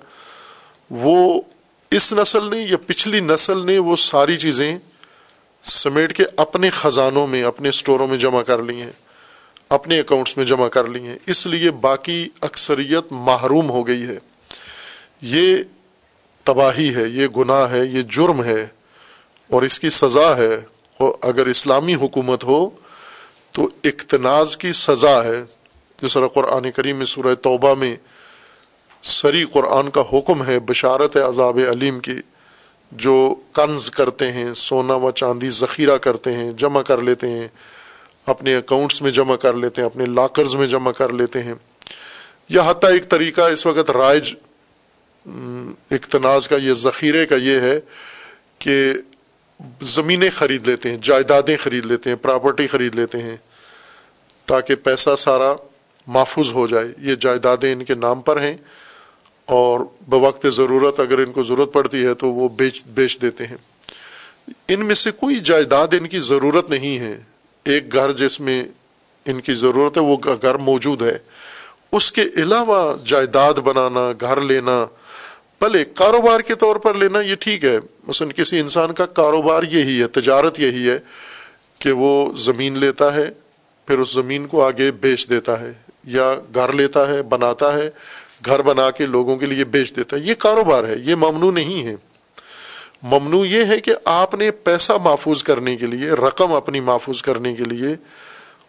وہ اس نسل نے یا پچھلی نسل نے وہ ساری چیزیں سمیٹ کے اپنے خزانوں میں، اپنے اسٹوروں میں جمع کر لی ہیں، اپنے اکاؤنٹس میں جمع کر لی ہیں۔ اس لیے باقی اکثریت محروم ہو گئی ہے۔ یہ تباہی ہے، یہ گناہ ہے، یہ جرم ہے اور اس کی سزا ہے۔ اگر اسلامی حکومت ہو تو اقتناز کی سزا ہے۔ جس طرح قرآن کریم میں سورہ توبہ میں سری قرآن کا حکم ہے، بشارت عذاب علیم کی، جو کنز کرتے ہیں، سونا و چاندی ذخیرہ کرتے ہیں، جمع کر لیتے ہیں، اپنے اکاؤنٹس میں جمع کر لیتے ہیں، اپنے لاکرز میں جمع کر لیتے ہیں۔ یا حتیٰ ایک طریقہ اس وقت رائج اقتناز کا، یہ ذخیرے کا یہ ہے کہ زمینیں خرید لیتے ہیں، جائیدادیں خرید لیتے ہیں پراپرٹی خرید لیتے ہیں، تاکہ پیسہ سارا محفوظ ہو جائے، یہ جائیدادیں ان کے نام پر ہیں اور بوقت ضرورت اگر ان کو ضرورت پڑتی ہے تو وہ بیچ بیچ دیتے ہیں۔ ان میں سے کوئی جائیداد ان کی ضرورت نہیں ہے۔ ایک گھر جس میں ان کی ضرورت ہے، وہ گھر موجود ہے۔ اس کے علاوہ جائیداد بنانا، گھر لینا، بھلے کاروبار کے طور پر لینا، یہ ٹھیک ہے۔ مثلاً کسی انسان کا کاروبار یہی ہے، تجارت یہی ہے کہ وہ زمین لیتا ہے، پھر اس زمین کو آگے بیچ دیتا ہے۔ یا گھر لیتا ہے، بناتا ہے، گھر بنا کے لوگوں کے لیے بیچ دیتا ہے۔ یہ کاروبار ہے، یہ ممنوع نہیں ہے۔ ممنوع یہ ہے کہ آپ نے پیسہ محفوظ کرنے کے لیے، رقم اپنی محفوظ کرنے کے لیے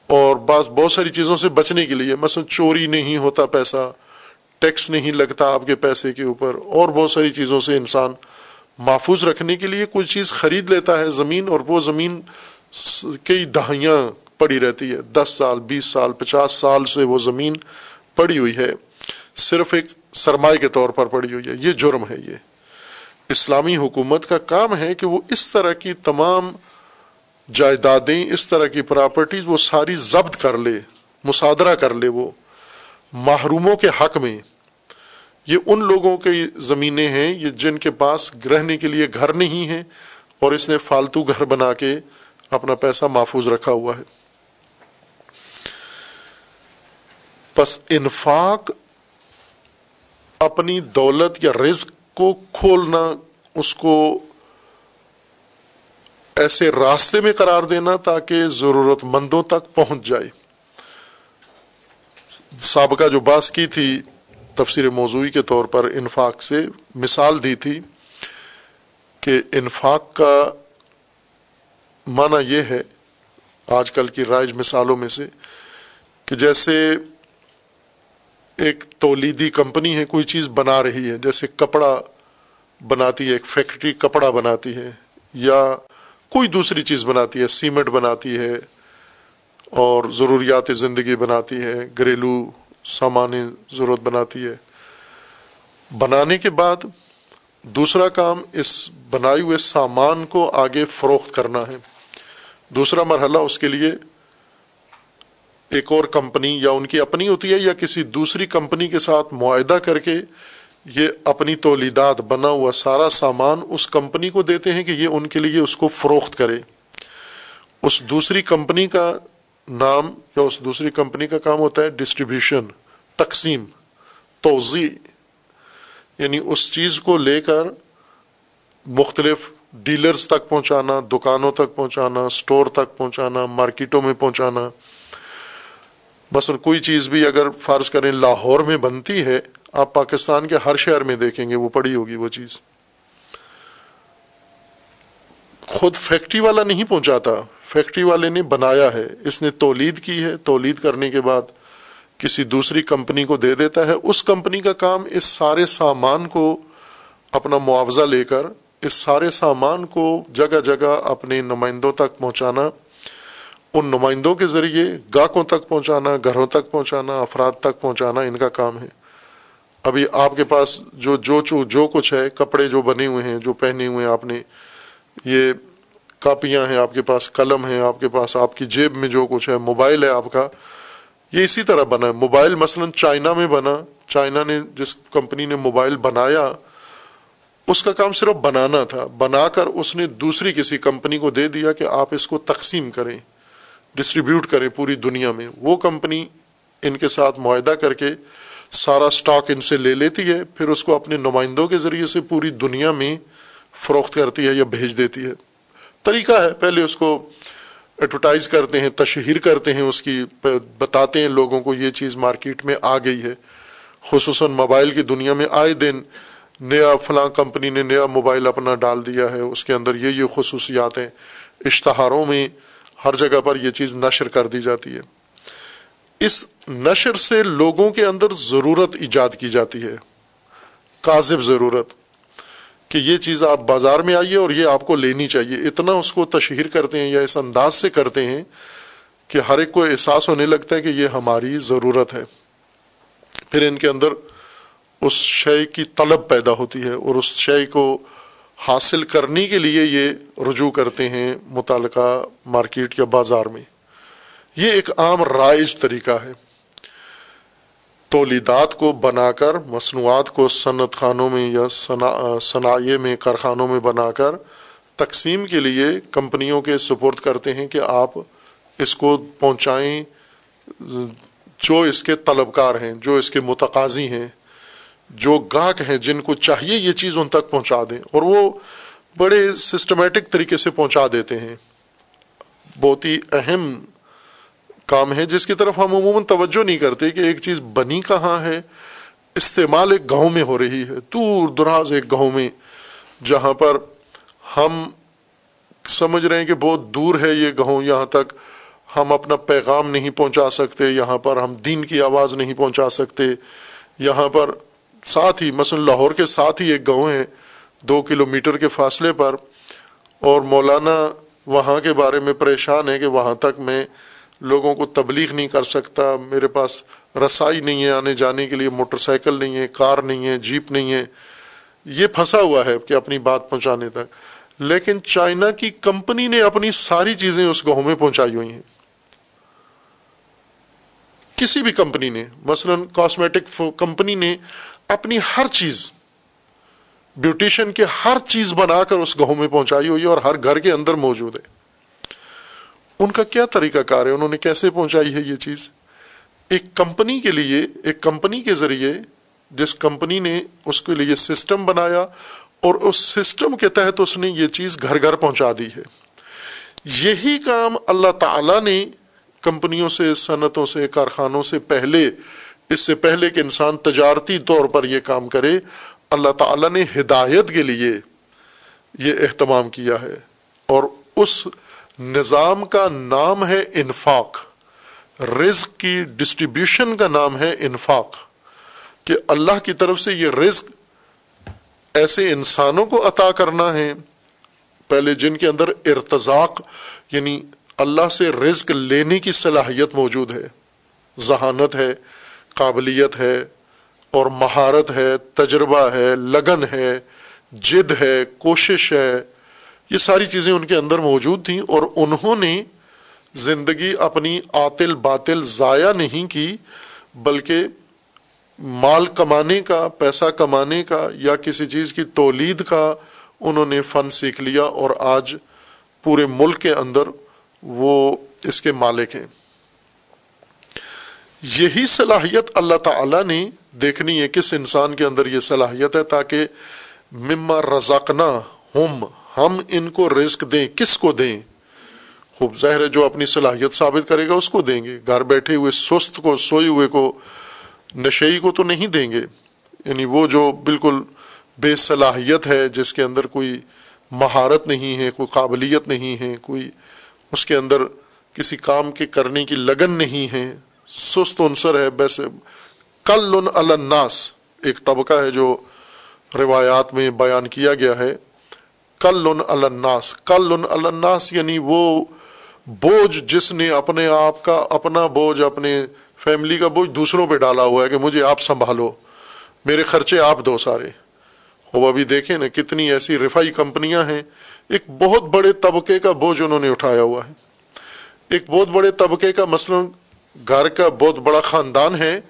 اور بعض بہت ساری چیزوں سے بچنے کے لیے، مثلا چوری نہیں ہوتا پیسہ، ٹیکس نہیں لگتا آپ کے پیسے کے اوپر، اور بہت ساری چیزوں سے انسان محفوظ رکھنے کے لیے کوئی چیز خرید لیتا ہے زمین اور وہ زمین کئی دہائیاں پڑی رہتی ہے۔ دس سال، بیس سال، پچاس سال سے وہ زمین پڑی ہوئی ہے۔ صرف ایک سرمایہ کے طور پر پڑی ہوئی ہے۔ یہ جرم ہے یہ۔ اسلامی حکومت کا کام ہے کہ وہ اس طرح کی تمام جائیدادیں، اس طرح کی پراپرٹیز وہ ساری ضبط کر لے، مصادرہ کر لے وہ محروموں کے حق میں۔ یہ ان لوگوں کی زمینیں ہیں، یہ جن کے پاس رہنے کے لیے گھر نہیں ہے اور اس نے فالتو گھر بنا کے اپنا پیسہ محفوظ رکھا ہوا ہے۔ بس انفاق اپنی دولت یا رزق کو کھولنا، اس کو ایسے راستے میں قرار دینا تاکہ ضرورت مندوں تک پہنچ جائے۔ سابقہ جو باس کی تھی تفسیر موضوعی کے طور پر انفاق سے مثال دی تھی کہ انفاق کا معنی یہ ہے، آج کل کی رائج مثالوں میں سے، کہ جیسے ایک تولیدی کمپنی ہے، کوئی چیز بنا رہی ہے، جیسے کپڑا بناتی ہے، ایک فیکٹری کپڑا بناتی ہے، یا کوئی دوسری چیز بناتی ہے، سیمنٹ بناتی ہے اور ضروریات زندگی بناتی ہے، گھریلو سامان ضرورت بناتی ہے۔ بنانے کے بعد دوسرا کام، اس بنائی ہوئے سامان کو آگے فروخت کرنا ہے۔ دوسرا مرحلہ اس کے لیے ایک اور کمپنی یا ان کی اپنی ہوتی ہے یا کسی دوسری کمپنی کے ساتھ معاہدہ کر کے یہ اپنی تولیدات بنا ہوا سارا سامان اس کمپنی کو دیتے ہیں کہ یہ ان کے لیے اس کو فروخت کرے۔ اس دوسری کمپنی کا نام یا اس دوسری کمپنی کا کام ہوتا ہے ڈسٹریبیوشن، تقسیم توضیع یعنی اس چیز کو لے کر مختلف ڈیلرز تک پہنچانا، دکانوں تک پہنچانا اسٹور تک پہنچانا، مارکیٹوں میں پہنچانا۔ بس اور کوئی چیز بھی اگر فرض کریں لاہور میں بنتی ہے، آپ پاکستان کے ہر شہر میں دیکھیں گے، وہ پڑی ہوگی وہ چیز۔ خود فیکٹری والا نہیں پہنچاتا۔ فیکٹری والے نے بنایا ہے۔ اس نے تولید کی ہے۔ تولید کرنے کے بعد کسی دوسری کمپنی کو دے دیتا ہے۔ اس کمپنی کا کام اس سارے سامان کو اپنا معاوضہ لے کر، اس سارے سامان کو جگہ جگہ اپنے نمائندوں تک پہنچانا۔ ان نمائندوں کے ذریعے گاہکوں تک پہنچانا، گھروں تک پہنچانا، افراد تک پہنچانا، ان کا کام ہے۔ ابھی آپ کے پاس جو جو جو کچھ ہے، کپڑے جو بنے ہوئے ہیں، جو پہنے ہوئے ہیں آپ نے، یہ کاپیاں ہیں، آپ کے پاس قلم ہے آپ کے پاس آپ کی جیب میں جو کچھ ہے، موبائل ہے آپ کا، یہ اسی طرح بنا ہے۔ موبائل مثلا چائنا میں بنا، چائنا نے جس کمپنی نے موبائل بنایا، اس کا کام صرف بنانا تھا۔ بنا کر اس نے دوسری کسی کمپنی کو دے دیا کہ آپ اس کو تقسیم کریں۔ ڈسٹریبیوٹ کریں پوری دنیا میں، وہ کمپنی ان کے ساتھ معاہدہ کر کے سارا سٹاک ان سے لے لیتی ہے، پھر اس کو اپنے نمائندوں کے ذریعے سے پوری دنیا میں فروخت کرتی ہے یا بھیج دیتی ہے۔ طریقہ ہے، پہلے اس کو ایڈورٹائز کرتے ہیں، تشہیر کرتے ہیں، اس کی بتاتے ہیں لوگوں کو یہ چیز مارکیٹ میں آ گئی ہے۔ خصوصاً موبائل کی دنیا میں آئے دن نیا فلاں کمپنی نے نیا موبائل اپنا ڈال دیا ہے، اس کے اندر یہ یہ خصوصیات ہیں۔ اشتہاروں میں ہر جگہ پر یہ چیز نشر کر دی جاتی ہے۔ اس نشر سے لوگوں کے اندر ضرورت ایجاد کی جاتی ہے۔ کاذب ضرورت۔ کہ یہ چیز آپ بازار میں آئیے اور یہ آپ کو لینی چاہیے۔ اتنا اس کو تشہیر کرتے ہیں یا اس انداز سے کرتے ہیں کہ ہر ایک کو احساس ہونے لگتا ہے کہ یہ ہماری ضرورت ہے۔ پھر ان کے اندر اس شے کی طلب پیدا ہوتی ہے اور اس شے کو حاصل کرنے کے لیے یہ رجوع کرتے ہیں متعلقہ مارکیٹ یا بازار میں۔ یہ ایک عام رائج طریقہ ہے۔ تولیدات کو بنا کر، مصنوعات کو صنعت خانوں میں یا صنایع میں، کارخانوں میں بنا کر تقسیم کے لیے کمپنیوں کے سپورٹ کرتے ہیں کہ آپ اس کو پہنچائیں۔ جو اس کے طلبکار ہیں، جو اس کے متقاضی ہیں جو گاہک ہیں جن کو چاہیے یہ چیز ان تک پہنچا دیں اور وہ بڑے سسٹمیٹک طریقے سے پہنچا دیتے ہیں۔ بہت ہی اہم کام ہے جس کی طرف ہم عموماً توجہ نہیں کرتے کہ ایک چیز بنی کہاں ہے، استعمال ایک گاؤں میں ہو رہی ہے، دور دراز ایک گاؤں میں، جہاں پر ہم سمجھ رہے ہیں کہ بہت دور ہے یہ گاؤں، یہاں تک ہم اپنا پیغام نہیں پہنچا سکتے، یہاں پر ہم دین کی آواز نہیں پہنچا سکتے، یہاں پر ساتھ ہی، مثلا لاہور کے ساتھ ہی ایک گاؤں ہے، دو کلو میٹر کے فاصلے پر، اور مولانا وہاں کے بارے میں پریشان ہے کہ وہاں تک میں لوگوں کو تبلیغ نہیں کر سکتا، میرے پاس رسائی نہیں ہے آنے جانے کے لیے، موٹر سائیکل نہیں ہے، کار نہیں ہے، جیپ نہیں ہے۔ یہ پھنسا ہوا ہے کہ اپنی بات پہنچانے تک۔ لیکن چائنا کی کمپنی نے اپنی ساری چیزیں اس گاؤں میں پہنچائی ہوئی ہیں۔ کسی بھی کمپنی نے، مثلا کاسمیٹک کمپنی نے اپنی ہر چیز، بیوٹیشن کی ہر چیز بنا کر اس گاؤں میں پہنچائی ہوئی اور ہر گھر کے اندر موجود ہے۔ ان کا کیا طریقہ کار ہے؟ انہوں نے کیسے پہنچائی ہے یہ چیز؟ ایک کمپنی کے لیے، ایک کمپنی کے ذریعے جس کمپنی نے اس کے لیے سسٹم بنایا اور اس سسٹم کے تحت اس نے یہ چیز گھر گھر پہنچا دی ہے۔ یہی کام اللہ تعالی نے کمپنیوں سے، صنعتوں سے، کارخانوں سے پہلے اس سے پہلے کہ انسان تجارتی طور پر یہ کام کرے، اللہ تعالیٰ نے ہدایت کے لیے یہ اہتمام کیا ہے۔ اور اس نظام کا نام ہے انفاق۔ رزق کی ڈسٹریبیوشن کا نام ہے انفاق۔ کہ اللہ کی طرف سے یہ رزق ایسے انسانوں کو عطا کرنا ہے۔ پہلے جن کے اندر ارتزاق یعنی اللہ سے رزق لینے کی صلاحیت موجود ہے، ذہانت ہے قابلیت ہے اور مہارت ہے، تجربہ ہے، لگن ہے، جد ہے، کوشش ہے۔ یہ ساری چیزیں ان کے اندر موجود تھیں اور انہوں نے زندگی اپنی عاطل باطل ضائع نہیں کی، بلکہ مال کمانے کا، پیسہ کمانے کا یا کسی چیز کی تولید کا انہوں نے فن سیکھ لیا اور آج پورے ملک کے اندر وہ اس کے مالک ہیں۔ یہی صلاحیت اللہ تعالی نے دیکھنی ہے کس انسان کے اندر یہ صلاحیت ہے تاکہ مما رزاقنا ہم ہم ان کو رزق دیں، کس کو دیں؟ خوب ظاہر ہے جو اپنی صلاحیت ثابت کرے گا اس کو دیں گے۔ گھر بیٹھے ہوئے سست کو، سوئے ہوئے کو، نشئی کو تو نہیں دیں گے۔ یعنی وہ جو بالکل بے صلاحیت ہے، جس کے اندر کوئی مہارت نہیں ہے، کوئی قابلیت نہیں ہے، کوئی اس کے اندر کسی کام کے کرنے کی لگن نہیں ہے سست عنصر ہے ویسے کل الناس، ایک طبقہ ہے جو روایات میں بیان کیا گیا ہے، کل الناس کل الناس یعنی وہ بوجھ جس نے اپنے آپ کا اپنا بوجھ، اپنے فیملی کا بوجھ دوسروں پہ ڈالا ہوا ہے کہ مجھے آپ سنبھالو، میرے خرچے آپ دو سارے۔ وہ ابھی دیکھیں نا، کتنی ایسی رفائی کمپنیاں ہیں۔ ایک بہت بڑے طبقے کا بوجھ انہوں نے اٹھایا ہوا ہے۔ ایک بہت بڑے طبقے کا مثلا گھر کا بہت بڑا خاندان ہے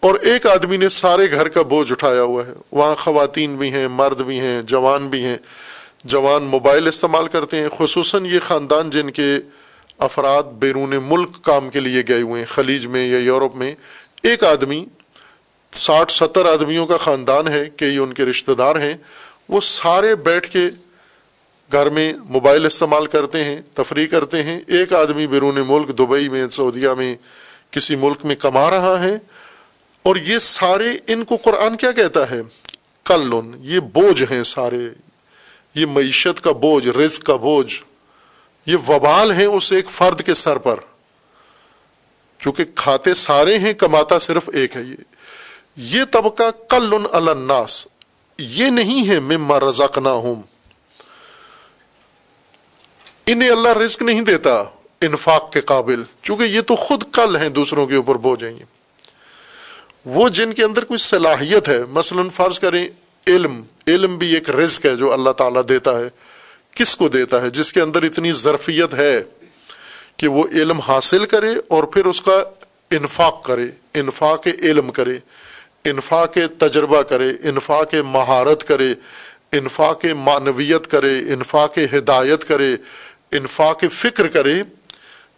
اور ایک آدمی نے سارے گھر کا بوجھ اٹھایا ہوا ہے۔ وہاں خواتین بھی ہیں، مرد بھی ہیں، جوان بھی ہیں۔ جوان موبائل استعمال کرتے ہیں۔ خصوصاً یہ خاندان جن کے افراد بیرون ملک کام کے لیے گئے ہوئے ہیں، خلیج میں یا یورپ میں، ایک آدمی، ساٹھ ستر آدمیوں کا خاندان ہے کئی ان کے رشتہ دار ہیں، وہ سارے بیٹھ کے گھر میں موبائل استعمال کرتے ہیں، تفریح کرتے ہیں۔ ایک آدمی بیرون ملک دبئی میں، سعودیہ میں کسی ملک میں کما رہا ہے اور یہ سارے ان کو قرآن کیا کہتا ہے؟ کل یہ بوجھ ہیں سارے۔ یہ معیشت کا بوجھ، رزق کا بوجھ۔ یہ وبال ہیں اس ایک فرد کے سر پر۔ کیونکہ کھاتے سارے ہیں، کماتا صرف ایک ہے۔ یہ یہ طبقہ کل الناس۔ یہ نہیں ہے مما رزقنا ہوں انہیں اللہ رزق نہیں دیتا، انفاق کے قابل، چونکہ یہ تو خود کل ہیں، دوسروں کے اوپر بو جائیں وہ جن کے اندر کوئی صلاحیت ہے، مثلا فرض کریں علم علم بھی ایک رزق ہے جو اللہ تعالیٰ دیتا ہے۔ کس کو دیتا ہے؟ جس کے اندر اتنی ظرفیت ہے کہ وہ علم حاصل کرے اور پھر اس کا انفاق کرے، انفاق علم کرے، انفاق تجربہ کرے، انفاق مہارت کرے، انفاق معنویت کرے، انفاق ہدایت کرے۔ انفاق فکر کرے،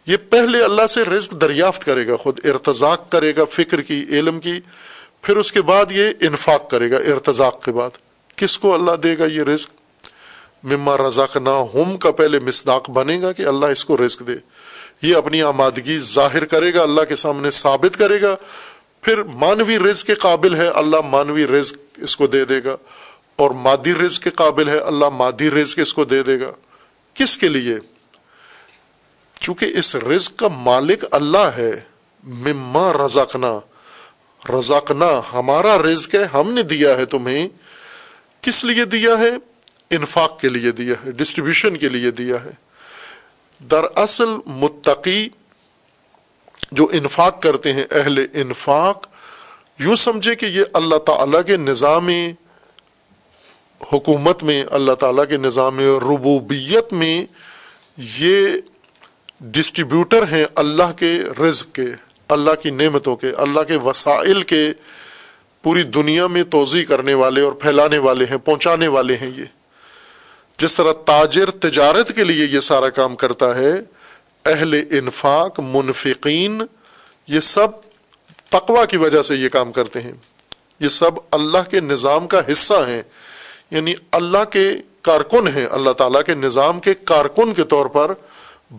یہ پہلے اللہ سے رزق دریافت کرے گا، خود ارتزاق کرے گا فکر کی، علم کی، پھر اس کے بعد یہ انفاق کرے گا، ارتزاق کے بعد۔ کس کو اللہ دے گا یہ رزق؟ مما رزاق نہ ہم کا پہلے مصداق بنے گا کہ اللہ اس کو رزق دے۔ یہ اپنی آمادگی ظاہر کرے گا، اللہ کے سامنے ثابت کرے گا۔ پھر مانوی رزق کے قابل ہے، اللہ مانوی رزق اس کو دے دے گا۔ اور مادی رزق کے قابل ہے، اللہ مادی رزق اس کو دے دے گا۔ کس کے لیے؟ چونکہ اس رزق کا مالک اللہ ہے، مما رزقنا۔ رزقنا ہمارا رزق ہے، ہم نے دیا ہے تمہیں۔ کس لیے دیا ہے؟ انفاق کے لیے دیا ہے ڈسٹریبیوشن کے لیے دیا ہے۔ دراصل متقی جو انفاق کرتے ہیں، اہل انفاق، یوں سمجھے کہ یہ اللہ تعالی کے نظام حکومت میں، اللہ تعالیٰ کے نظام ربوبیت میں یہ ڈسٹریبیوٹر ہیں اللہ کے رزق کے، اللہ کی نعمتوں کے، اللہ کے وسائل کے پوری دنیا میں توضیع کرنے والے اور پھیلانے والے ہیں، پہنچانے والے ہیں یہ۔ جس طرح تاجر تجارت کے لیے یہ سارا کام کرتا ہے، اہل انفاق، منفقین، یہ سب تقوا کی وجہ سے یہ کام کرتے ہیں۔ یہ سب اللہ کے نظام کا حصہ ہیں۔ یعنی اللہ کے کارکن ہیں، اللہ تعالیٰ کے نظام کے کارکن کے طور پر،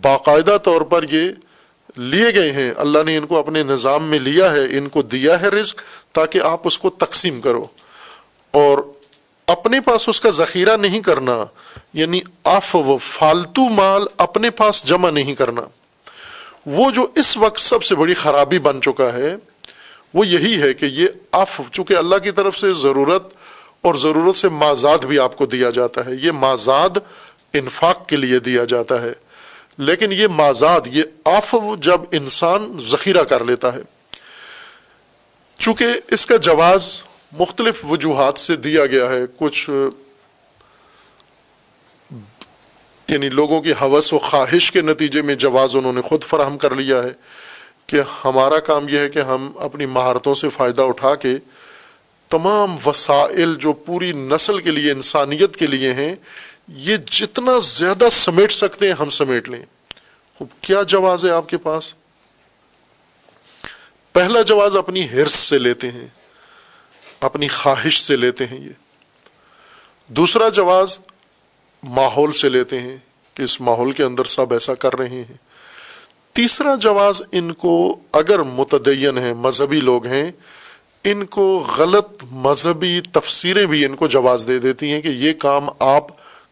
باقاعدہ طور پر یہ لیے گئے ہیں۔ اللہ نے ان کو اپنے نظام میں لیا ہے، ان کو دیا ہے رزق تاکہ آپ اس کو تقسیم کرو۔ اور اپنے پاس اس کا ذخیرہ نہیں کرنا یعنی آف و فالتو مال اپنے پاس جمع نہیں کرنا۔ وہ جو اس وقت سب سے بڑی خرابی بن چکا ہے، وہ یہی ہے کہ یہ آف چونکہ اللہ کی طرف سے ضرورت اور ضرورت سے مازاد بھی آپ کو دیا جاتا ہے۔ یہ مازاد انفاق کے لیے دیا جاتا ہے۔ لیکن یہ مازاد یہ آف جب انسان ذخیرہ کر لیتا ہے۔ چونکہ اس کا جواز مختلف وجوہات سے دیا گیا ہے۔ کچھ یعنی لوگوں کی حوث و خواہش کے نتیجے میں جواز انہوں نے خود فراہم کر لیا ہے کہ ہمارا کام یہ ہے کہ ہم اپنی مہارتوں سے فائدہ اٹھا کے تمام وسائل جو پوری نسل کے لیے، انسانیت کے لیے ہیں، یہ جتنا زیادہ سمیٹ سکتے ہیں، ہم سمیٹ لیں۔ خوب، کیا جواز ہے آپ کے پاس؟ پہلا جواز اپنی ہرس سے لیتے ہیں، اپنی خواہش سے لیتے ہیں یہ۔ دوسرا جواز ماحول سے لیتے ہیں کہ اس ماحول کے اندر سب ایسا کر رہے ہیں۔ تیسرا جواز ان کو اگر متدین ہیں، مذہبی لوگ ہیں ان کو غلط مذہبی تفسیریں بھی ان کو جواز دے دیتی ہیں کہ یہ کام آپ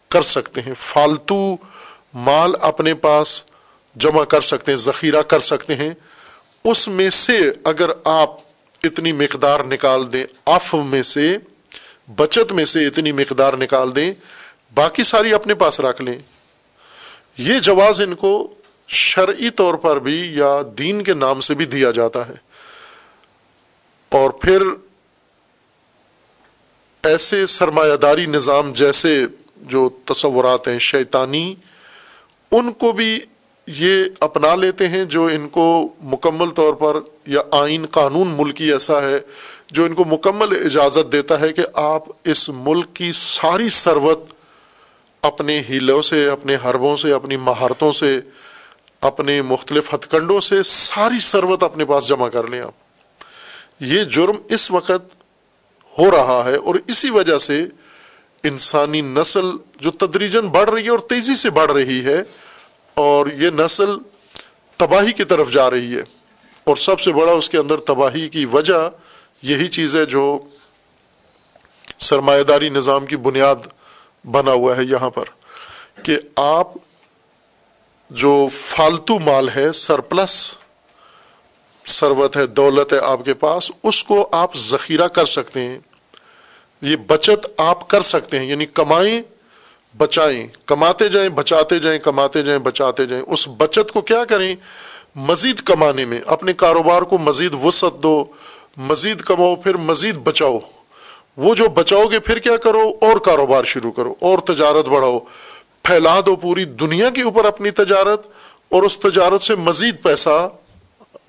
کر سکتے ہیں، فالتو مال اپنے پاس جمع کر سکتے ہیں، ذخیرہ کر سکتے ہیں۔ اس میں سے اگر آپ اتنی مقدار نکال دیں آف میں سے، بچت میں سے اتنی مقدار نکال دیں، باقی ساری اپنے پاس رکھ لیں۔ یہ جواز ان کو شرعی طور پر بھی یا دین کے نام سے بھی دیا جاتا ہے۔ اور پھر ایسے سرمایہ داری نظام جیسے جو تصورات ہیں شیطانی، ان کو بھی یہ اپنا لیتے ہیں جو ان کو مکمل طور پر یا آئین قانون ملکی ایسا ہے جو ان کو مکمل اجازت دیتا ہے کہ آپ اس ملک کی ساری ثروت اپنے ہیلوں سے، اپنے حربوں سے، اپنی مہارتوں سے، اپنے مختلف ہتھ کنڈوں سے ساری ثروت اپنے پاس جمع کر لیں آپ۔ یہ جرم اس وقت ہو رہا ہے اور اسی وجہ سے انسانی نسل جو تدریجن بڑھ رہی ہے اور تیزی سے بڑھ رہی ہے اور یہ نسل تباہی کی طرف جا رہی ہے اور سب سے بڑا اس کے اندر تباہی کی وجہ یہی چیز ہے جو سرمایہ داری نظام کی بنیاد بنا ہوا ہے یہاں پر کہ آپ جو فالتو مال ہے سرپلس سروت ہے، دولت ہے آپ کے پاس، اس کو آپ ذخیرہ کر سکتے ہیں۔ یہ بچت آپ کر سکتے ہیں یعنی کمائیں، بچائیں۔ کماتے جائیں، بچاتے جائیں، کماتے جائیں، بچاتے جائیں۔ اس بچت کو کیا کریں؟ مزید کمانے میں۔ اپنے کاروبار کو مزید وسعت دو، مزید کماؤ، پھر مزید بچاؤ۔ وہ جو بچاؤ گے، پھر کیا کرو؟ اور کاروبار شروع کرو۔ اور تجارت بڑھاؤ۔ پھیلا دو پوری دنیا کے اوپر اپنی تجارت، اور اس تجارت سے مزید پیسہ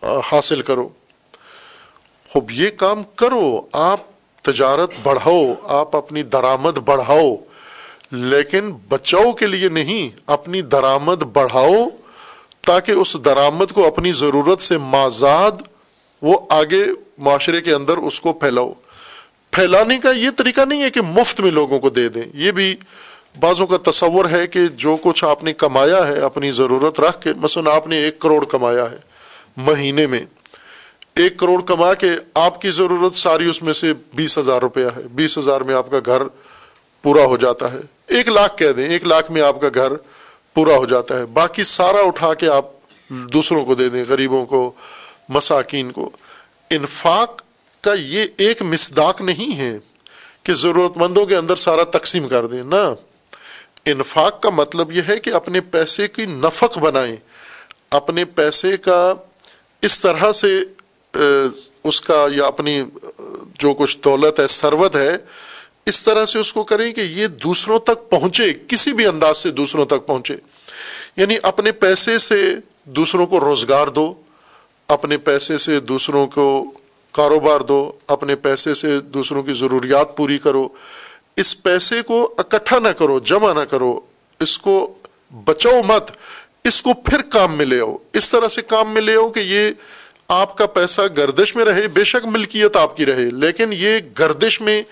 حاصل کرو۔ خوب، یہ کام کرو، آپ تجارت بڑھاؤ، آپ اپنی درآمد بڑھاؤ، لیکن بچاؤ کے لیے نہیں، اپنی درآمد بڑھاؤ، تاکہ اس درآمد کو اپنی ضرورت سے مازاد وہ آگے معاشرے کے اندر اس کو پھیلاؤ۔ پھیلانے کا یہ طریقہ نہیں ہے کہ مفت میں لوگوں کو دے دیں۔ یہ بھی بعضوں کا تصور ہے کہ جو کچھ آپ نے کمایا ہے، اپنی ضرورت رکھ کے، مثلا آپ نے ایک کروڑ کمایا ہے۔ مہینے میں ایک کروڑ کما کے آپ کی ضرورت ساری اس میں سے بیس ہزار روپیہ ہے۔ بیس ہزار میں آپ کا گھر پورا ہو جاتا ہے۔ ایک لاکھ کہہ دیں، ایک لاکھ میں آپ کا گھر پورا ہو جاتا ہے۔ باقی سارا اٹھا کے آپ دوسروں کو دے دیں، غریبوں کو، مساکین کو۔ انفاق کا یہ ایک مسداق نہیں ہے کہ ضرورت مندوں کے اندر سارا تقسیم کر دیں، نہ۔ انفاق کا مطلب یہ ہے کہ اپنے پیسے کی نفق بنائیں، اپنے پیسے کا اس طرح سے اس کا یا اپنی جو کچھ دولت ہے سروت ہے، اس طرح سے اس کو کریں کہ یہ دوسروں تک پہنچے، کسی بھی انداز سے دوسروں تک پہنچے۔ یعنی اپنے پیسے سے دوسروں کو روزگار دو، اپنے پیسے سے دوسروں کو کاروبار دو، اپنے پیسے سے دوسروں کی ضروریات پوری کرو۔ اس پیسے کو اکٹھا نہ کرو، جمع نہ کرو۔ اس کو بچاؤ مت۔ اس کو پھر کام میں لے آؤ۔ اس طرح سے کام میں لے آؤ کہ یہ آپ کا پیسہ گردش میں رہے، بے شک ملکیت آپ کی رہے، لیکن یہ گردش میں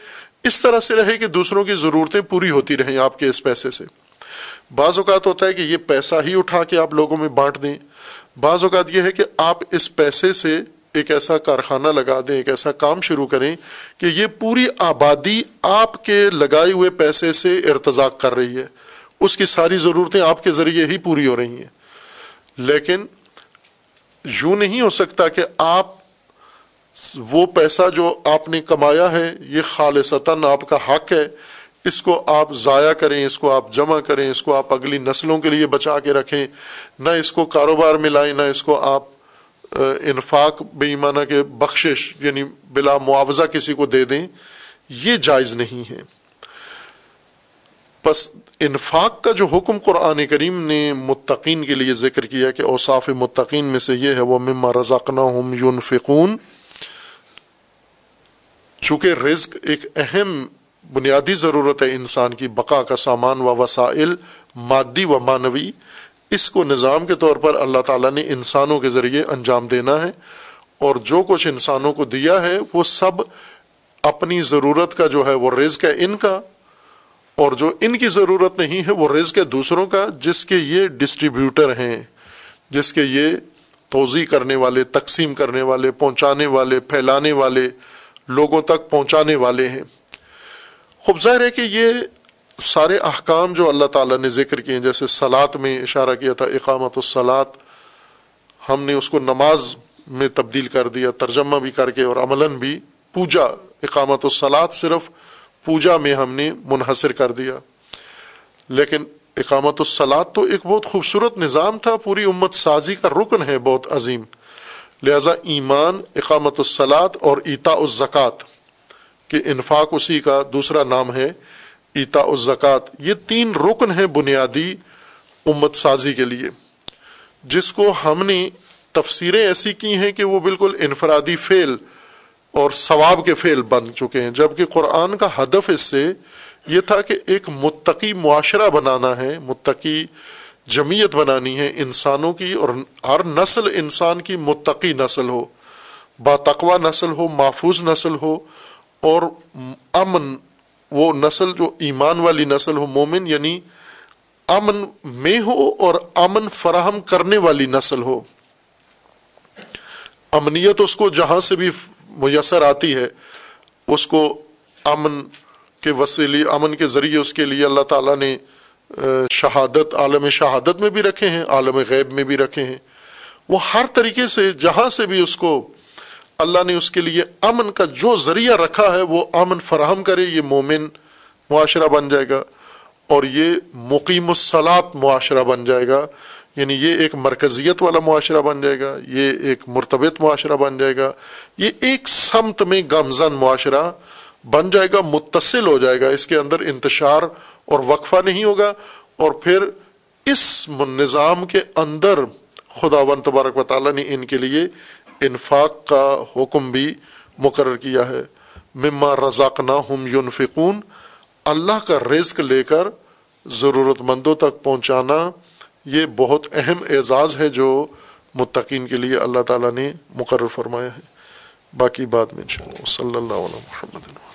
اس طرح سے رہے کہ دوسروں کی ضرورتیں پوری ہوتی رہیں آپ کے اس پیسے سے۔ بعض اوقات ہوتا ہے کہ یہ پیسہ ہی اٹھا کے آپ لوگوں میں بانٹ دیں۔ بعض اوقات یہ ہے کہ آپ اس پیسے سے ایک ایسا کارخانہ لگا دیں، ایک ایسا کام شروع کریں کہ یہ پوری آبادی آپ کے لگائے ہوئے پیسے سے ارتزاق کر رہی ہے۔ اس کی ساری ضرورتیں آپ کے ذریعے ہی پوری ہو رہی ہیں۔ لیکن یوں نہیں ہو سکتا کہ آپ وہ پیسہ جو آپ نے کمایا ہے، یہ خالصتاً آپ کا حق ہے، اس کو آپ ضائع کریں، اس کو آپ جمع کریں، اس کو آپ اگلی نسلوں کے لیے بچا کے رکھیں۔ نہ اس کو کاروبار میں لائیں، نہ اس کو آپ انفاق، بے ایمانہ کے بخشش یعنی بلا معاوضہ کسی کو دے دیں۔ یہ جائز نہیں ہے۔ پس انفاق کا جو حکم قرآن کریم نے متقین کے لیے ذکر کیا کہ اوصاف متقین میں سے یہ ہے وہ مما رزاقنا ہم یونفقون چونکہ رزق ایک اہم بنیادی ضرورت ہے انسان کی، بقا کا سامان و وسائل، مادی و مانوی اس کو نظام کے طور پر اللہ تعالیٰ نے انسانوں کے ذریعے انجام دینا ہے۔ اور جو کچھ انسانوں کو دیا ہے، وہ سب اپنی ضرورت کا جو ہے، وہ رزق ہے ان کا۔ اور جو ان کی ضرورت نہیں ہے وہ رزق ہے دوسروں کا، جس کے یہ ڈسٹریبیوٹر ہیں، جس کے یہ توضیع کرنے والے، تقسیم کرنے والے، پہنچانے والے، پھیلانے والے، لوگوں تک پہنچانے والے ہیں۔ خوب ظاہر ہے کہ یہ سارے احکام جو اللہ تعالیٰ نے ذکر کیے ہیں، جیسے سلاد میں اشارہ کیا تھا، اقامت السلاد ہم نے اس کو نماز میں تبدیل کر دیا، ترجمہ بھی کر کے اور عملاً بھی پوجا، اقامت السلاد صرف پوجا میں ہم نے منحصر کر دیا۔ لیکن اقامت السلاد تو ایک بہت خوبصورت نظام تھا، پوری امت سازی کا رکن ہے، بہت عظیم۔ لہذا ایمان، اقامت السلاد اور ایتا الزکوٰۃ کہ انفاق اسی کا دوسرا نام ہے ایتا الزکات یہ تین رکن ہیں بنیادی امت سازی کے لیے۔ جس کو ہم نے تفسیریں ایسی کی ہیں کہ وہ بالکل انفرادی فعل اور ثواب کے فعل بن چکے ہیں۔ جبکہ قرآن کا ہدف اس سے یہ تھا کہ ایک متقی معاشرہ بنانا ہے، متقی جمعیت بنانی ہے انسانوں کی، اور ہر نسل انسان کی متقی نسل ہو باتقوا نسل ہو، محفوظ نسل ہو، اور امن، وہ نسل جو ایمان والی نسل ہو، مومن یعنی امن میں ہو اور امن فراہم کرنے والی نسل ہو۔ امنیت اس کو جہاں سے بھی میسر آتی ہے، اس کو امن کے وسیلی امن کے ذریعے اس کے لیے اللہ تعالیٰ نے شہادت، عالم شہادت میں بھی رکھے ہیں، عالم غیب میں بھی رکھے ہیں۔ وہ ہر طریقے سے، جہاں سے بھی اس کو اللہ نے اس کے لیے امن کا جو ذریعہ رکھا ہے، وہ امن فراہم کرے، یہ مومن معاشرہ بن جائے گا۔ اور یہ مقیم الصلاط معاشرہ بن جائے گا۔ یعنی یہ ایک مرکزیت والا معاشرہ بن جائے گا، یہ ایک مرتبط معاشرہ بن جائے گا، یہ ایک سمت میں گمزن معاشرہ بن جائے گا، متصل ہو جائے گا، اس کے اندر انتشار اور وقفہ نہیں ہوگا، اور پھر اس نظام کے اندر خدا و تبارک و تعالیٰ نے ان کے لیے انفاق کا حکم بھی مقرر کیا ہے۔ مما رزاق نہ ہم یونفقون اللہ کا رزق لے کر ضرورت مندوں تک پہنچانا یہ بہت اہم اعزاز ہے جو متقین کے لیے اللہ تعالیٰ نے مقرر فرمایا ہے۔ باقی بعد میں انشاءاللہ، صلی اللہ علیہ محمد